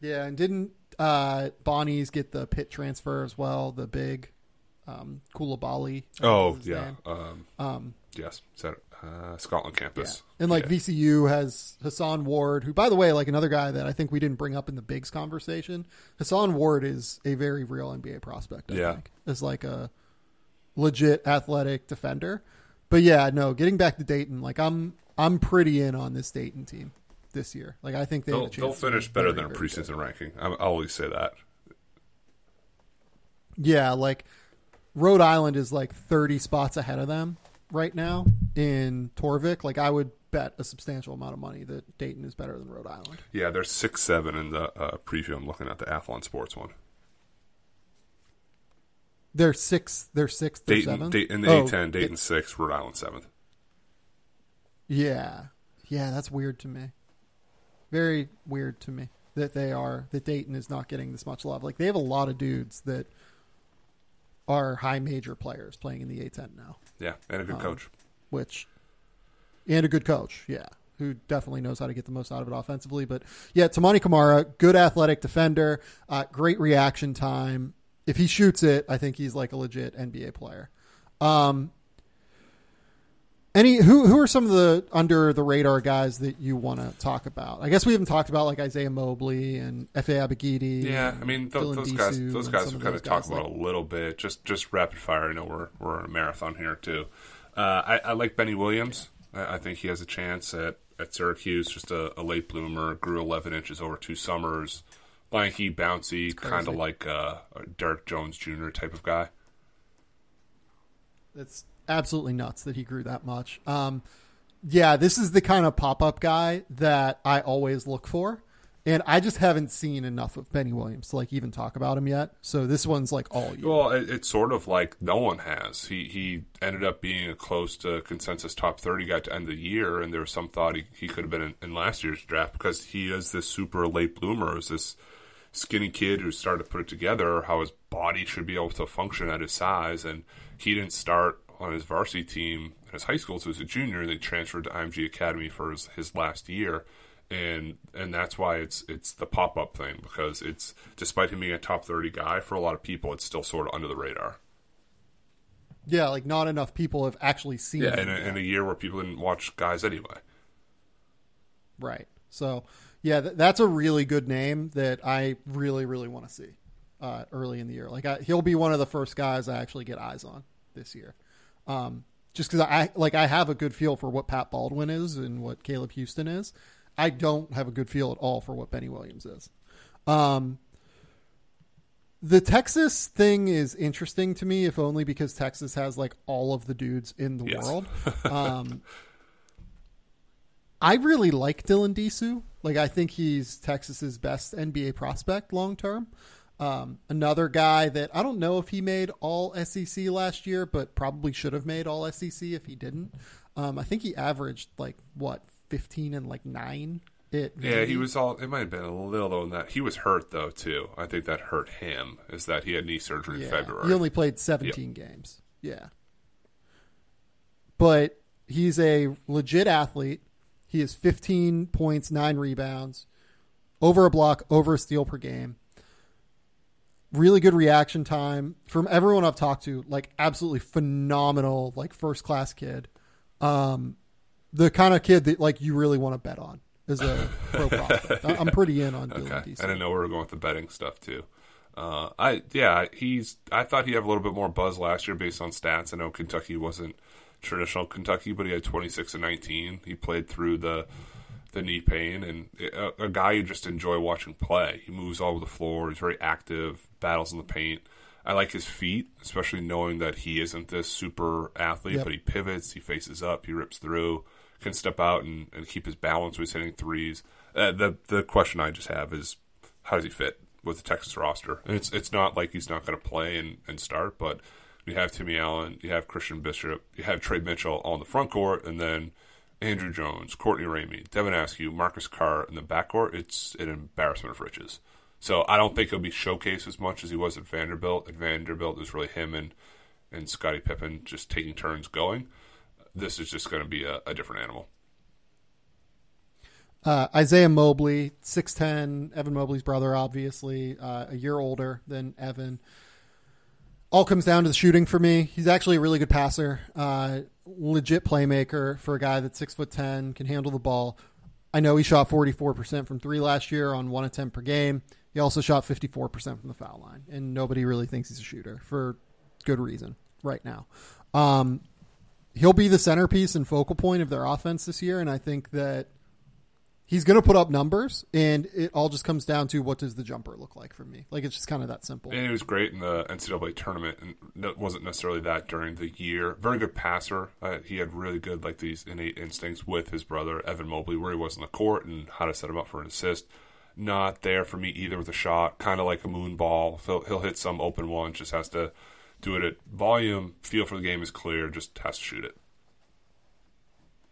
Yeah, and didn't uh, Bonnie's get the pit transfer as well? The big um, Coulibaly. Oh yeah, um, Um, yes, is that, uh, Scotland yeah. campus. And like Yeah. VCU has Hason Ward, who, by the way, like another guy that I think we didn't bring up in the Bigs conversation. Hason Ward is a very real NBA prospect. I Yeah. think is like a legit athletic defender. But yeah, no, getting back to Dayton, like I'm I'm pretty in on this Dayton team this year. Like I think they have they'll, they'll finish better than a preseason good. ranking. I'll always say that. Yeah, like Rhode Island is like 30 spots ahead of them right now in Torvik. Like I would bet a substantial amount of money that Dayton is better than Rhode Island. Yeah, they're six seven in the uh, preview. I'm looking at the Athlon Sports one. They're six. They're sixth or Dayton. Dayton in the Oh, A10, Dayton six, Rhode Island seventh. Yeah, yeah, that's weird to me. Very weird to me that they are that Dayton is not getting this much love. Like they have a lot of dudes that are high major players playing in the A10 now, Yeah, and a Um, good coach. which and a good coach, yeah, who definitely knows how to get the most out of it offensively. But yeah, Toumani Camara, good athletic defender, uh, great reaction time. If he shoots it, I think he's like a legit NBA player. Um, any who who are some of the under the radar guys that you want to talk about? I guess we haven't talked about like Isaiah Mobley and Efe Abogidi. Yeah, I mean th- those guys. Those guys we kind of talked about like- a little bit. Just just rapid fire. I know we're we're in a marathon here too. Uh, I, I like Benny Williams. I, I think he has a chance at, at Syracuse. Just a, a late bloomer. Grew 11 inches over two summers. Lanky, bouncy, kind of like uh, a Derrick Jones Jr. type of guy. It's absolutely nuts that he grew that much. Um, yeah, this is the kind of pop up guy that I always look for. And I just haven't seen enough of Benny Williams to like even talk about him yet. So this one's like all you. Well, it, it's sort of like no one has. He he ended up being a close to consensus top thirty guy to end the year, and there was some thought he, he could have been in, in last year's draft because he is this super late bloomer, is this skinny kid who started to put it together, how his body should be able to function at his size, and he didn't start on his varsity team in his high school, so he's a junior, and they transferred to IMG Academy for his, his last year. And and that's why it's it's the pop up thing because it's despite him being a top thirty guy for a lot of people, it's still sort of under the radar. Yeah, like not enough people have actually seen Yeah, in a, in a year where people didn't watch guys anyway. Right. So, yeah, th- that's a really good name that I really, really want to see uh, early in the year. Like, I, he'll be one of the first guys I actually get eyes on this year. Um, just because I like I have a good feel for what Pat Baldwin is and what Caleb Houstan is. I don't have a good feel at all for what Benny Williams is. Um, the Texas thing is interesting to me, if only because Texas has like all of the dudes in the Yes. world. [laughs] Um, I really like Dylan Disu. Like I think he's Texas's best NBA prospect long term. Um, another guy that I don't know if he made all SEC last year, but probably should have made all SEC if he didn't. Um, I think he averaged like what fifteen and like nine. It Yeah, he was all. It might have been a little lower than that. He was hurt though too. I think that hurt him. Is that he had knee surgery in February? He only played 17 games. Yeah. But he's a legit athlete. He has 15 points, 9 rebounds, over a block, over a steal per game. Really good reaction time from everyone I've talked to. Like absolutely phenomenal, like first class kid. Um, the kind of kid that like you really want to bet on is a pro [laughs] prospect. I'm pretty in on Dylan Okay, I didn't know we were going with the betting stuff too. Uh, I yeah, he's. I thought he'd have a little bit more buzz last year based on stats. I know Kentucky wasn't traditional Kentucky, but he had 26 and 19. He played through the the knee pain, and a, a guy you just enjoy watching play. He moves all over the floor. He's very active, battles in the paint. I like his feet, especially knowing that he isn't this super athlete, Yep. but he pivots, he faces up, he rips through, can step out and, and keep his balance when he's hitting threes. Uh, the the question I just have is how does he fit with the Texas roster? And it's it's not like he's not going to play and, and start, but you have Timmy Allen, you have Christian Bishop, you have Trey Mitchell on the front court, and then Andrew Jones, Courtney Ramey, Devin Askew, Marcus Carr in the backcourt. It's an embarrassment of riches. So I don't think he'll be showcased as much as he was at Vanderbilt. At Vanderbilt, was really him and and Scottie Pippen just taking turns going. This is just going to be a, a different animal. Uh, Isaiah Mobley, 6'10, Evan Mobley's brother, obviously, uh, a year older than Evan. all comes down to the shooting for me. He's actually a really good passer, uh, legit playmaker for a guy that's six foot ten, can handle the ball. I know he shot forty four percent from three last year on one attempt per game. He also shot fifty four percent from the foul line, and nobody really thinks he's a shooter for good reason right now. Um, he'll be the centerpiece and focal point of their offense this year, and I think that he's going to put up numbers, and it all just comes down to what does the jumper look like for me. Like it's just kind of that simple. And he was great in the NCAA tournament, and it wasn't necessarily that during the year. Very good passer. Uh, he had really good like these innate instincts with his brother Evan Mobley, where he was in the court and how to set him up for an assist. Not there for me either with a shot, kind of like a moon ball. He'll, he'll hit some open one, just has to do it at volume. Feel for the game is clear, just has to shoot it.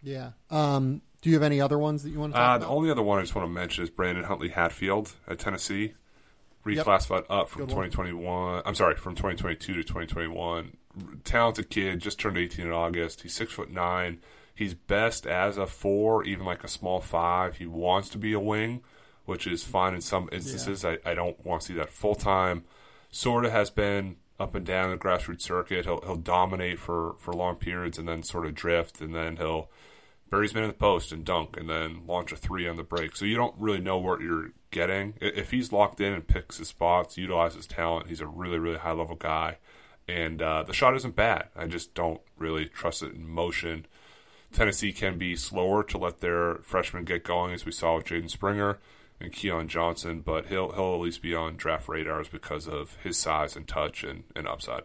Yeah. Um, do you have any other ones that you want to talk Uh, about? the only other one I just want to mention is Brandon Huntley Hatfield at Tennessee, reclassified up from Good one. 2021. I'm sorry, from 2022 to 2021. Talented kid, just turned 18 in August. He's six foot nine. He's best as a four, even like a small five. He wants to be a wing, which is fine in some instances. I, I don't want to see that full time. Sort of has been up and down the grassroots circuit. He'll he'll dominate for for long periods and then sort of drift, and then he'll his man in the post and dunk, and then launch a three on the break. So you don't really know what you're getting. If he's locked in and picks his spots, utilizes his talent, he's a really really high level guy, and uh, the shot isn't bad. I just don't really trust it in motion. Tennessee can be slower to let their freshmen get going, as we saw with Jaden Springer and Keon Johnson, but he'll he'll at least be on draft radars because of his size and touch and, and upside.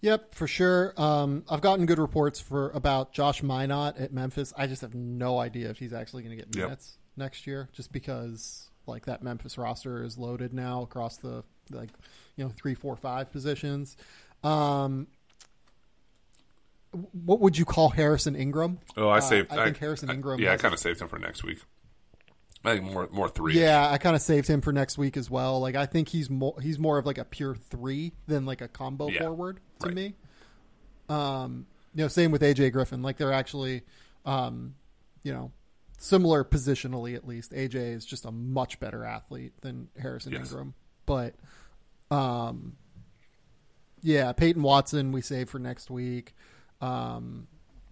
Yep, for sure. Um, I've gotten good reports for about Josh Minott at Memphis. I just have no idea if he's actually going to get Yep. minutes next year, just because like that Memphis roster is loaded now across the like you know three, four, five positions. Um, what would you call Harrison Ingram? Oh, I Uh, saved. I think Harrison Ingram yeah, I kind of saved him for next week. I think more more three. Yeah, I kind of saved him for next week as well. Like I think he's more he's more of like a pure three than like a combo Yeah, forward to right. me. Um, you know, same with AJ Griffin. Like they're actually, um, you know, similar positionally at least. AJ is just a much better athlete than Harrison Yes. Ingram, but, um, yeah, Peyton Watson we save for next week. Um,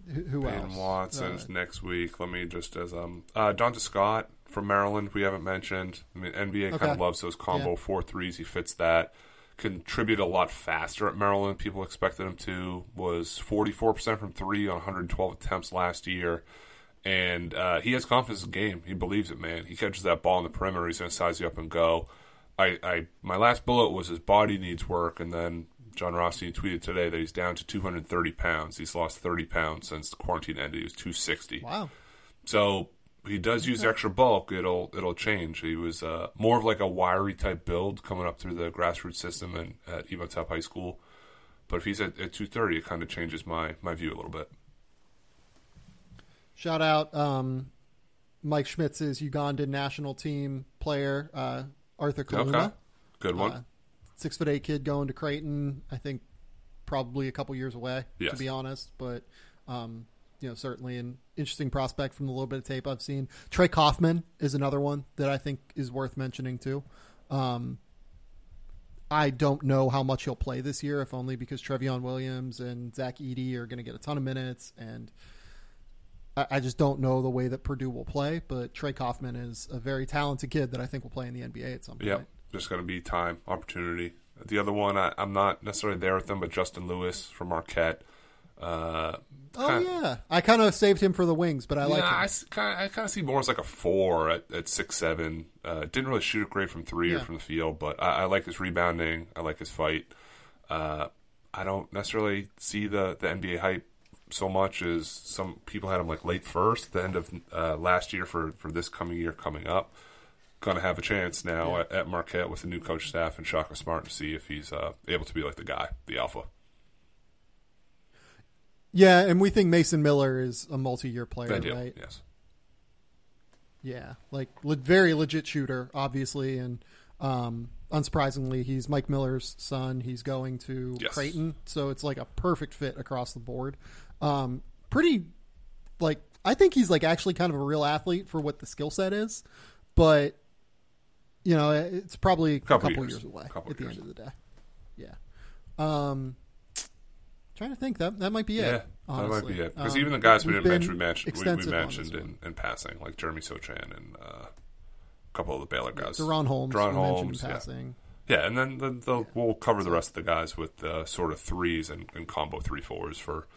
who, who Peyton else? Watson's Uh, next week. Let me just as um uh Donta Scott from Maryland we haven't mentioned. I mean NBA kind of loves those combo Yeah. four threes. He fits that. Contribute a lot faster at Maryland. People expected him to. Was forty four percent from three on 112 attempts last year. And uh, he has confidence in the game. He believes it, man. He catches that ball in the perimeter. He's going to size you up and go. I, I my last bullet was his body needs work, and then Jon Rothstein tweeted today that he's down to 230 pounds. He's lost 30 pounds since the quarantine ended. He was 260. wow. So he does use extra bulk. It'll it'll change. He was uh, more of like a wiry type build coming up through the grassroots system and at Imhotep High School. But if he's at, at 230, it kind of changes my my view a little bit. Shout out um, Mike Schmitz's Ugandan national team player, uh, Arthur Kaluma. Okay, good one. Uh, six foot eight kid going to Creighton. I think probably a couple years away, Yes. to be honest. But um, you know, certainly an interesting prospect from the little bit of tape I've seen. Trey Kaufman is another one that I think is worth mentioning too. Um, I don't know how much he'll play this year, if only because Trevion Williams and Zach Edey are going to get a ton of minutes, and I, I just don't know the way that Purdue will play. But Trey Kaufman is a very talented kid that I think will play in the NBA at some point. Yep, just going to be time, opportunity. The other one, I, I'm not necessarily there with them, but Justin Lewis from Marquette. Uh, Oh kinda- yeah, I kind of saved him for the wings, but I like yeah, him. I, kinda- I kind of see more as like a four at, at six seven. Uh, didn't really shoot great from three or from the field, but I, I like his rebounding. I like his fight. Uh, I don't necessarily see the, the NBA hype so much as some people had him like late first, the end of uh, last year for, for this coming year coming up. Going to have a chance now at, at Marquette with the new coach staff and Shaka Smart to see if he's uh, able to be like the guy, the alpha. Yeah, and we think Mason Miller is a multi-year player, right? yes. Yeah, like le- very legit shooter, obviously, and um, unsurprisingly, he's Mike Miller's son. He's going to Yes. Creighton, so it's like a perfect fit across the board. Um, pretty, like I think he's like actually kind of a real athlete for what the skill set is, but you know, it's probably Couple a couple years. years, away Couple at the end of the day. Yeah. Um, trying to think that that might be it. Yeah, it. that might be it. Because Um, even the guys we didn't mention, we mentioned, we, we mentioned in, in passing, like Jeremy Sochan and uh, a couple of the Baylor guys. DaRon Holmes. DaRon Holmes, yeah. passing. Yeah, and then the, the, we'll cover the rest of the guys with uh, sort of threes and, and combo three fours for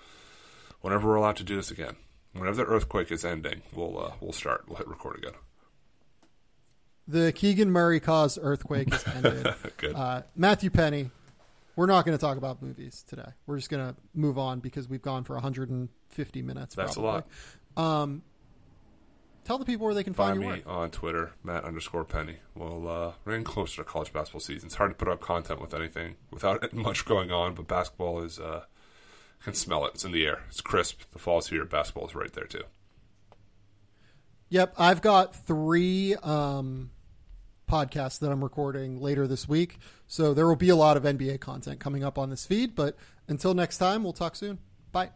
whenever we're allowed to do this again. Whenever the earthquake is ending, we'll uh, we'll start. We'll hit record again. The Keegan Murray caused earthquake has ended. [laughs] Good. Uh, Matthew Pennie. We're not going to talk about movies today. We're just going to move on because we've gone for 150 minutes. That's a probably. lot. Um, tell the people where they can find, Find me on Twitter, Matt underscore Pennie. Well, uh, we're getting closer to college basketball season. It's hard to put up content with anything without [laughs] much going on, but basketball is uh, I can smell it. It's in the air. It's crisp. The fall's here. Basketball is right there too. Yep, I've got three um, podcast that I'm recording later this week. So there will be a lot of NBA content coming up on this feed. But until next time, we'll talk soon. Bye.